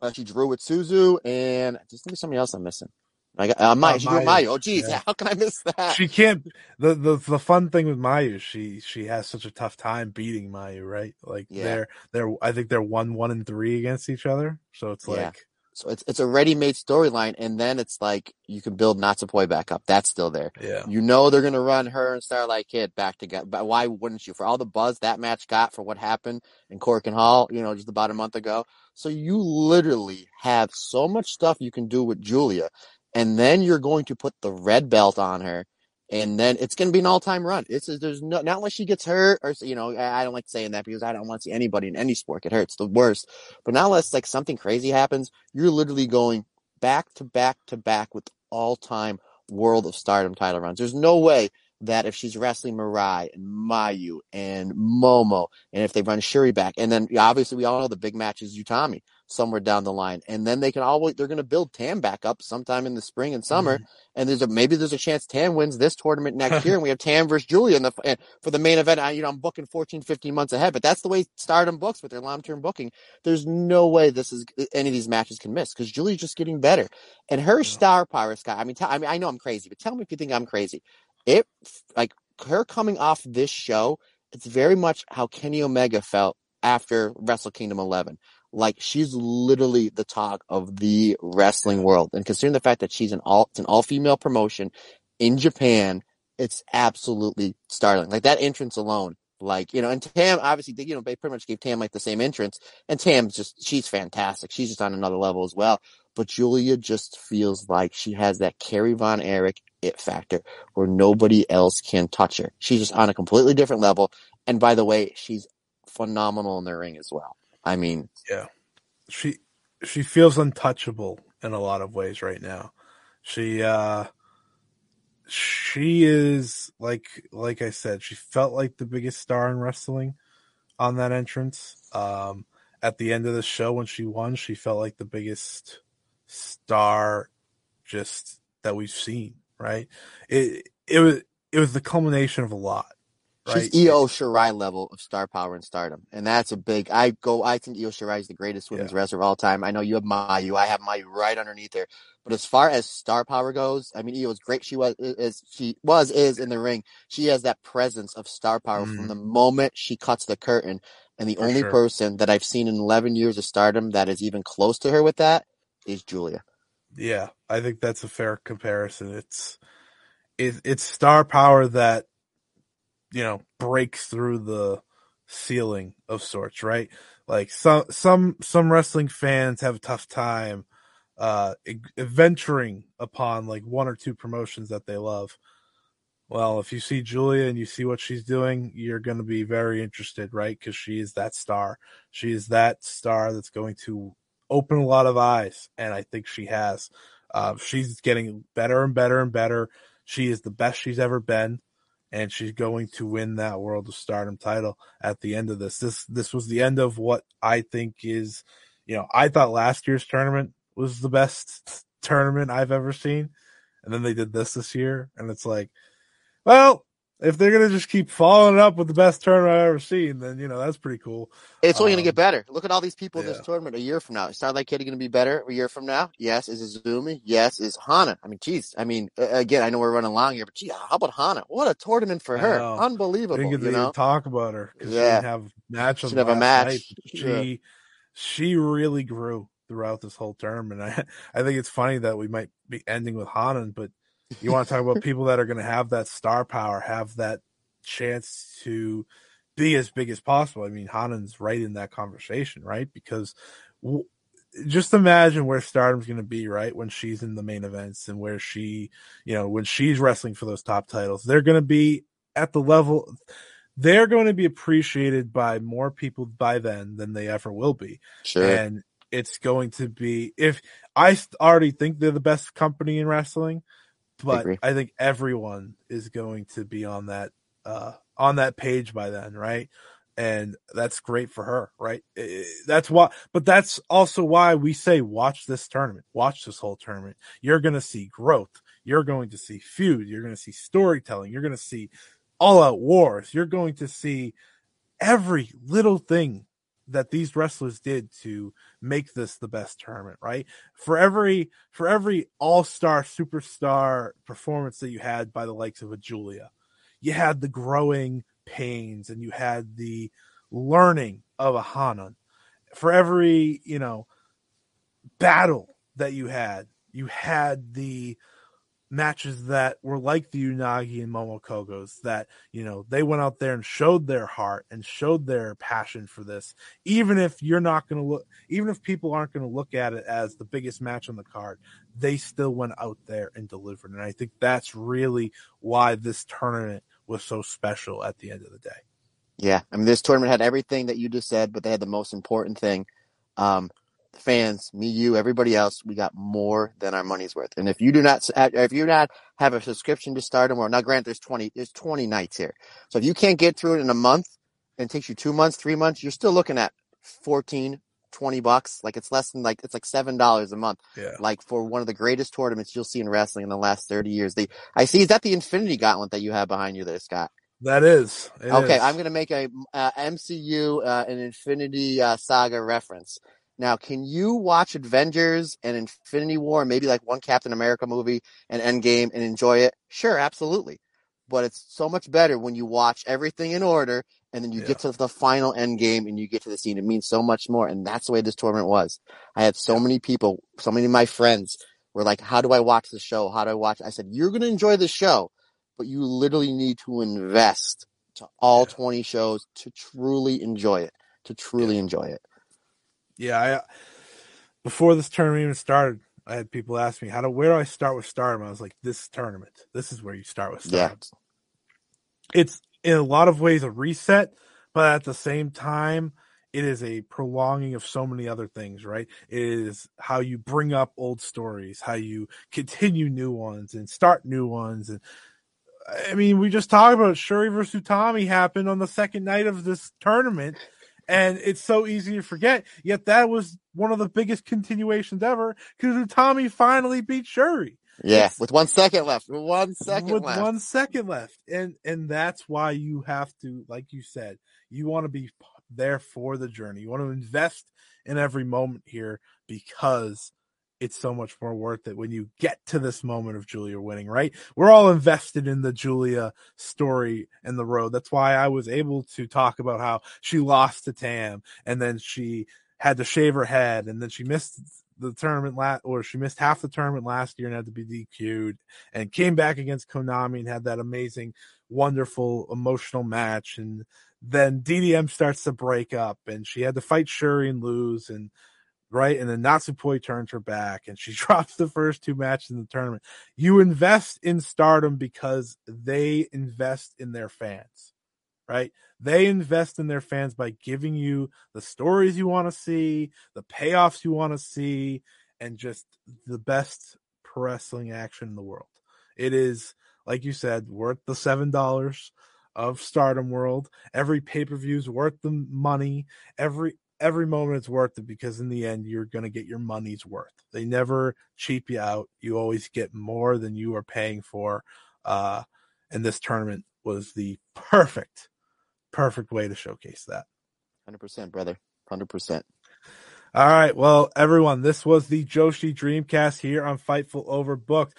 uh, she drew with Suzu, and just think of somebody else I'm missing. I got uh, Mayu. Uh, she drew Mayu. Oh, geez, yeah. <laughs> how can I miss that? She can't. The, the the fun thing with Mayu, she she has such a tough time beating Mayu, right? Like yeah. they're they're I think they're one one and three against each other. So it's like. So it's it's a ready-made storyline, and then it's like you can build Natsupoi back up. That's still there. Yeah. You know they're gonna run her and Starlight Kid back together. But why wouldn't you? For all the buzz that match got for what happened in Korakuen Hall, you know, just about a month ago. So you literally have so much stuff you can do with Giulia, and then you're going to put the red belt on her and then it's going to be an all-time run. It's there's no not unless she gets hurt or you know I don't like saying that because I don't want to see anybody in any sport get hurt. It's the worst. But not unless like something crazy happens, you're literally going back to back to back with all-time World of Stardom title runs. There's no way that if she's wrestling Mirai and Mayu and Momo, and if they run Syuri back, and then obviously we all know the big match is Utami somewhere down the line, and then they can always they're going to build Tam back up sometime in the spring and summer, mm-hmm. and there's a maybe there's a chance Tam wins this tournament next <laughs> year, and we have Tam versus Giulia in the for the main event. I, you know, I'm booking 14, 15 months ahead, but that's the way Stardom books with their long term booking. There's no way this is any of these matches can miss because Giulia's just getting better, and her yeah. star power, Scott. I mean, t- I mean, I know I'm crazy, but tell me if you think I'm crazy. It like her coming off this show. It's very much how Kenny Omega felt after Wrestle Kingdom 11 like she's literally the talk of the wrestling world. And considering the fact that she's an all, it's an all female promotion in Japan, it's absolutely startling. Like that entrance alone, like, you know, and Tam, obviously, you know, they pretty much gave Tam like the same entrance and Tam's just, she's fantastic. She's just on another level as well. But Giulia just feels like she has that Kerry Von Erich it factor where nobody else can touch her. She's just on a completely different level. And by the way, she's phenomenal in the ring as well. I mean, yeah, she she feels untouchable in a lot of ways right now. She uh she is like like I said, she felt like the biggest star in wrestling on that entrance. Um, at the end of the show when she won, she felt like the biggest star just that we've seen. Right? It it was it was the culmination of a lot. Right? She's Io Shirai level of star power and stardom, and that's a big. I go. I think Io Shirai is the greatest women's Yeah. wrestler of all time. I know you have Mayu. I have Mayu right underneath her. But as far as star power goes, I mean, Io is great. She was is she was is in the ring. She has that presence of star power from Mhm. the moment she cuts the curtain. And the For only sure. person that I've seen in 11 years of stardom that is even close to her with that is Giulia. Yeah, I think that's a fair comparison. It's it, it's star power that you know breaks through the ceiling of sorts, right? Like some some some wrestling fans have a tough time uh venturing upon like one or two promotions that they love. Well, if you see Giulia and you see what she's doing, you're going to be very interested, right? Because she is that star. She is that star that's going to open a lot of eyes, and I think she has. Uh, she's getting better and better and better. She is the best she's ever been, and she's going to win that World of Stardom title at the end of this. This this was the end of what I think is, you know, I thought last year's tournament was the best tournament I've ever seen, and then they did this this year, and it's like, well, if they're gonna just keep following up with the best tournament I've ever seen, then you know that's pretty cool. It's only going Um, to get better. Look at all these people in this tournament a year from now. Is Starlight Kid going to be better a year from now? Yes. Is Izumi? Yes. Is Hanan? I mean, geez. I mean, again, I know we're running long here, but gee, how about Hanan? What a tournament for her. Unbelievable. Didn't get to you even know? talk about her because she didn't have match She didn't have a match. night. She she really grew throughout this whole tournament. <laughs> I I think it's funny that we might be ending with Hanan, but you want to talk about people that are going to have that star power, have that chance to be as big as possible. I mean, Hanan's right in that conversation, right? Because w- just imagine where Stardom's going to be, right? When she's in the main events and where she, you know, when she's wrestling for those top titles, they're going to be at the level, they're going to be appreciated by more people by then than they ever will be. Sure. And it's going to be, if I already think they're the best company in wrestling, but agree. I think everyone is going to be on that, uh, on that page by then, right? and that's great for her, right? That's why, but that's also why we say watch this tournament, watch this whole tournament. You're going to see growth. You're going to see feud. You're going to see storytelling. You're going to see all out wars. You're going to see every little thing that these wrestlers did to make this the best tournament, right? For every for every all-star superstar performance that you had by the likes of a Giulia, you had the growing pains and you had the learning of a Hanan. For every, you know, battle that you had, you had the matches that were like the Unagi and Momo Kohgos that, you know, they went out there and showed their heart and showed their passion for this. Even if you're not going to look, even if people aren't going to look at it as the biggest match on the card, they still went out there and delivered. And I think that's really why this tournament was so special at the end of the day. Yeah, I mean, this tournament had everything that you just said, but they had the most important thing. Um, fans, me, you, everybody else, we got more than our money's worth. And if you do not, if you do not have a subscription to Stardom, or now, grant there's twenty, there's twenty nights here. So if you can't get through it in a month, and it takes you two months, three months, you're still looking at 14, 20 bucks. Like it's less than like it's like seven dollars a month. Yeah. Like for one of the greatest tournaments you'll see in wrestling in the last thirty years. They, I see, is that the Infinity Gauntlet that you have behind you there, Scott? That is. Okay, is. I'm going to make a uh, MCU uh, an Infinity uh, Saga reference. Now, can you watch Avengers and Infinity War, maybe like one Captain America movie and Endgame, and enjoy it? Sure, absolutely. But it's so much better when you watch everything in order and then you Yeah. get to the final Endgame and you get to the scene. It means so much more, and that's the way this tournament was. I had so many people, so many of my friends were like, "How do I watch the show? How do I watch?" I said, "You're going to enjoy the show." but you literally need to invest to all Yeah. 20 shows to truly enjoy it to truly Yeah. enjoy it Yeah, I before this tournament even started, I had people ask me how do where do I start with Stardom? I was like, this tournament. This is where you start with yeah Stardom. It's in a lot of ways a reset, but at the same time, it is a prolonging of so many other things, right? It is how you bring up old stories, how you continue new ones and start new ones. And I mean, we just talked about Syuri versus Utami happened on the second night of this tournament. And it's so easy to forget. Yet that was one of the biggest continuations ever because Utami finally beat Syuri. Yeah, it's, with one second left. With one second with left. one second left. And and that's why you have to, like you said, you want to be there for the journey. You want to invest in every moment here because it's so much more worth it when you get to this moment of Giulia winning, right? We're all invested in the Giulia story and the road. That's why I was able to talk about how she lost to Tam and then she had to shave her head and then she missed the tournament last or she missed half the tournament last year and had to be DQ'd and came back against Konami and had that amazing, wonderful, emotional match. And then DDM starts to break up and she had to fight Syuri and lose and right and then Natsupoi turns her back and she <laughs> drops the first two matches in the tournament. You invest in stardom because they invest in their fans. Right? They invest in their fans by giving you the stories you want to see, the payoffs you want to see, and just the best wrestling action in the world. It is, like you said, worth the seven dollars of Stardom World. Every pay per view is worth the money. Every every moment is worth it because in the end you're going to get your money's worth. They never cheap you out. You always get more than you are paying for. Uh, and this tournament was the perfect, perfect way to showcase that. Hundred percent, brother. Hundred percent. All right, well, everyone, this was the Joshi Dreamcast here on Fightful Overbooked.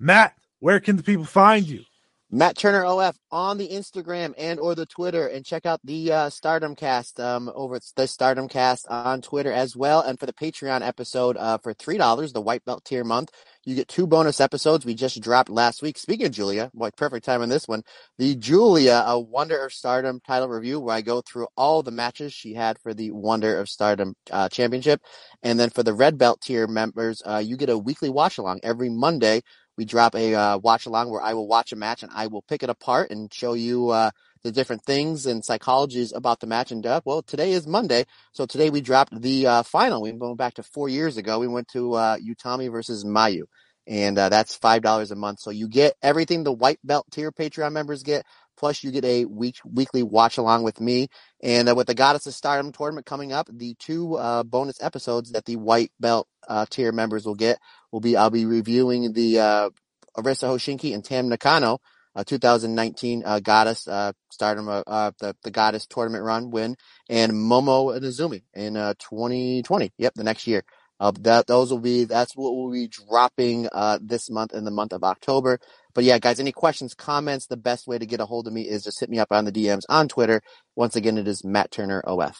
Matt, where can the people find you? Matt Turner OF on the Instagram and or the Twitter, and check out the uh, Stardom Cast um, over at the Stardom Cast on Twitter as well. And for the Patreon episode, uh, for three dollars, the White Belt tier month, you get two bonus episodes we just dropped last week. Speaking of Giulia, boy, perfect time on this one. The Giulia, a Wonder of Stardom title review, where I go through all the matches she had for the Wonder of Stardom uh, Championship, and then for the Red Belt tier members, uh, you get a weekly watch along every Monday we drop a uh, watch along where I will watch a match and I will pick it apart and show you uh, the different things and psychologies about the match and depth. Well, today is Monday, so today we dropped the uh, final. We went back to four years ago. We went to uh, Utami versus Mayu, and uh, that's five dollars a month. So you get everything the white belt tier Patreon members get. Plus, you get a week weekly watch along with me, and uh, with the Goddess of Stardom tournament coming up, the two uh, bonus episodes that the white belt uh, tier members will get will be I'll be reviewing the uh, Arisa Hoshiki and Tam Nakano, uh, 2019 uh, Goddess uh, Stardom, uh, uh, the the Goddess tournament run win, and Momo Inazumi in uh, 2020. Yep, the next year. Uh, that those will be that's what we'll be dropping uh, this month in the month of October. But yeah, guys, any questions, comments? The best way to get a hold of me is just hit me up on the DMs on Twitter. Once again, it is Matt Turner OF.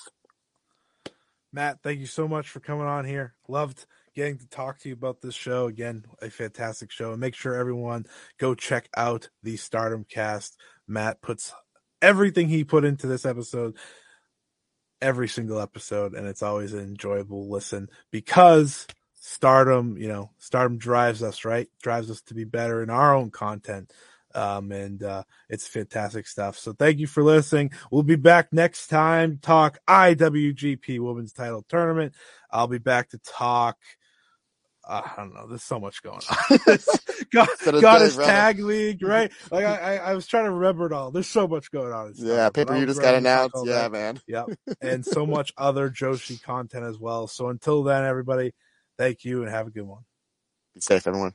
Matt, thank you so much for coming on here. Loved getting to talk to you about this show. Again, a fantastic show. And make sure everyone go check out the Stardom cast. Matt puts everything he put into this episode every single episode, and it's always an enjoyable listen because stardom, you know, stardom drives us, right? Drives us to be better in our own content. Um, and uh, it's fantastic stuff. So thank you for listening. We'll be back next time. Talk IWGP Women's Title Tournament. I'll be back to talk. Uh, I don't know. There's so much going on. <laughs> <laughs> God, Goddess Tag League, right? <laughs> Like I, I, I, was trying to remember it all. There's so much going on. Yeah, paper you just got announced. Yeah, that. man. Yep, and so much other Joshi content as well. So until then, everybody, thank you and have a good one. Be safe, everyone.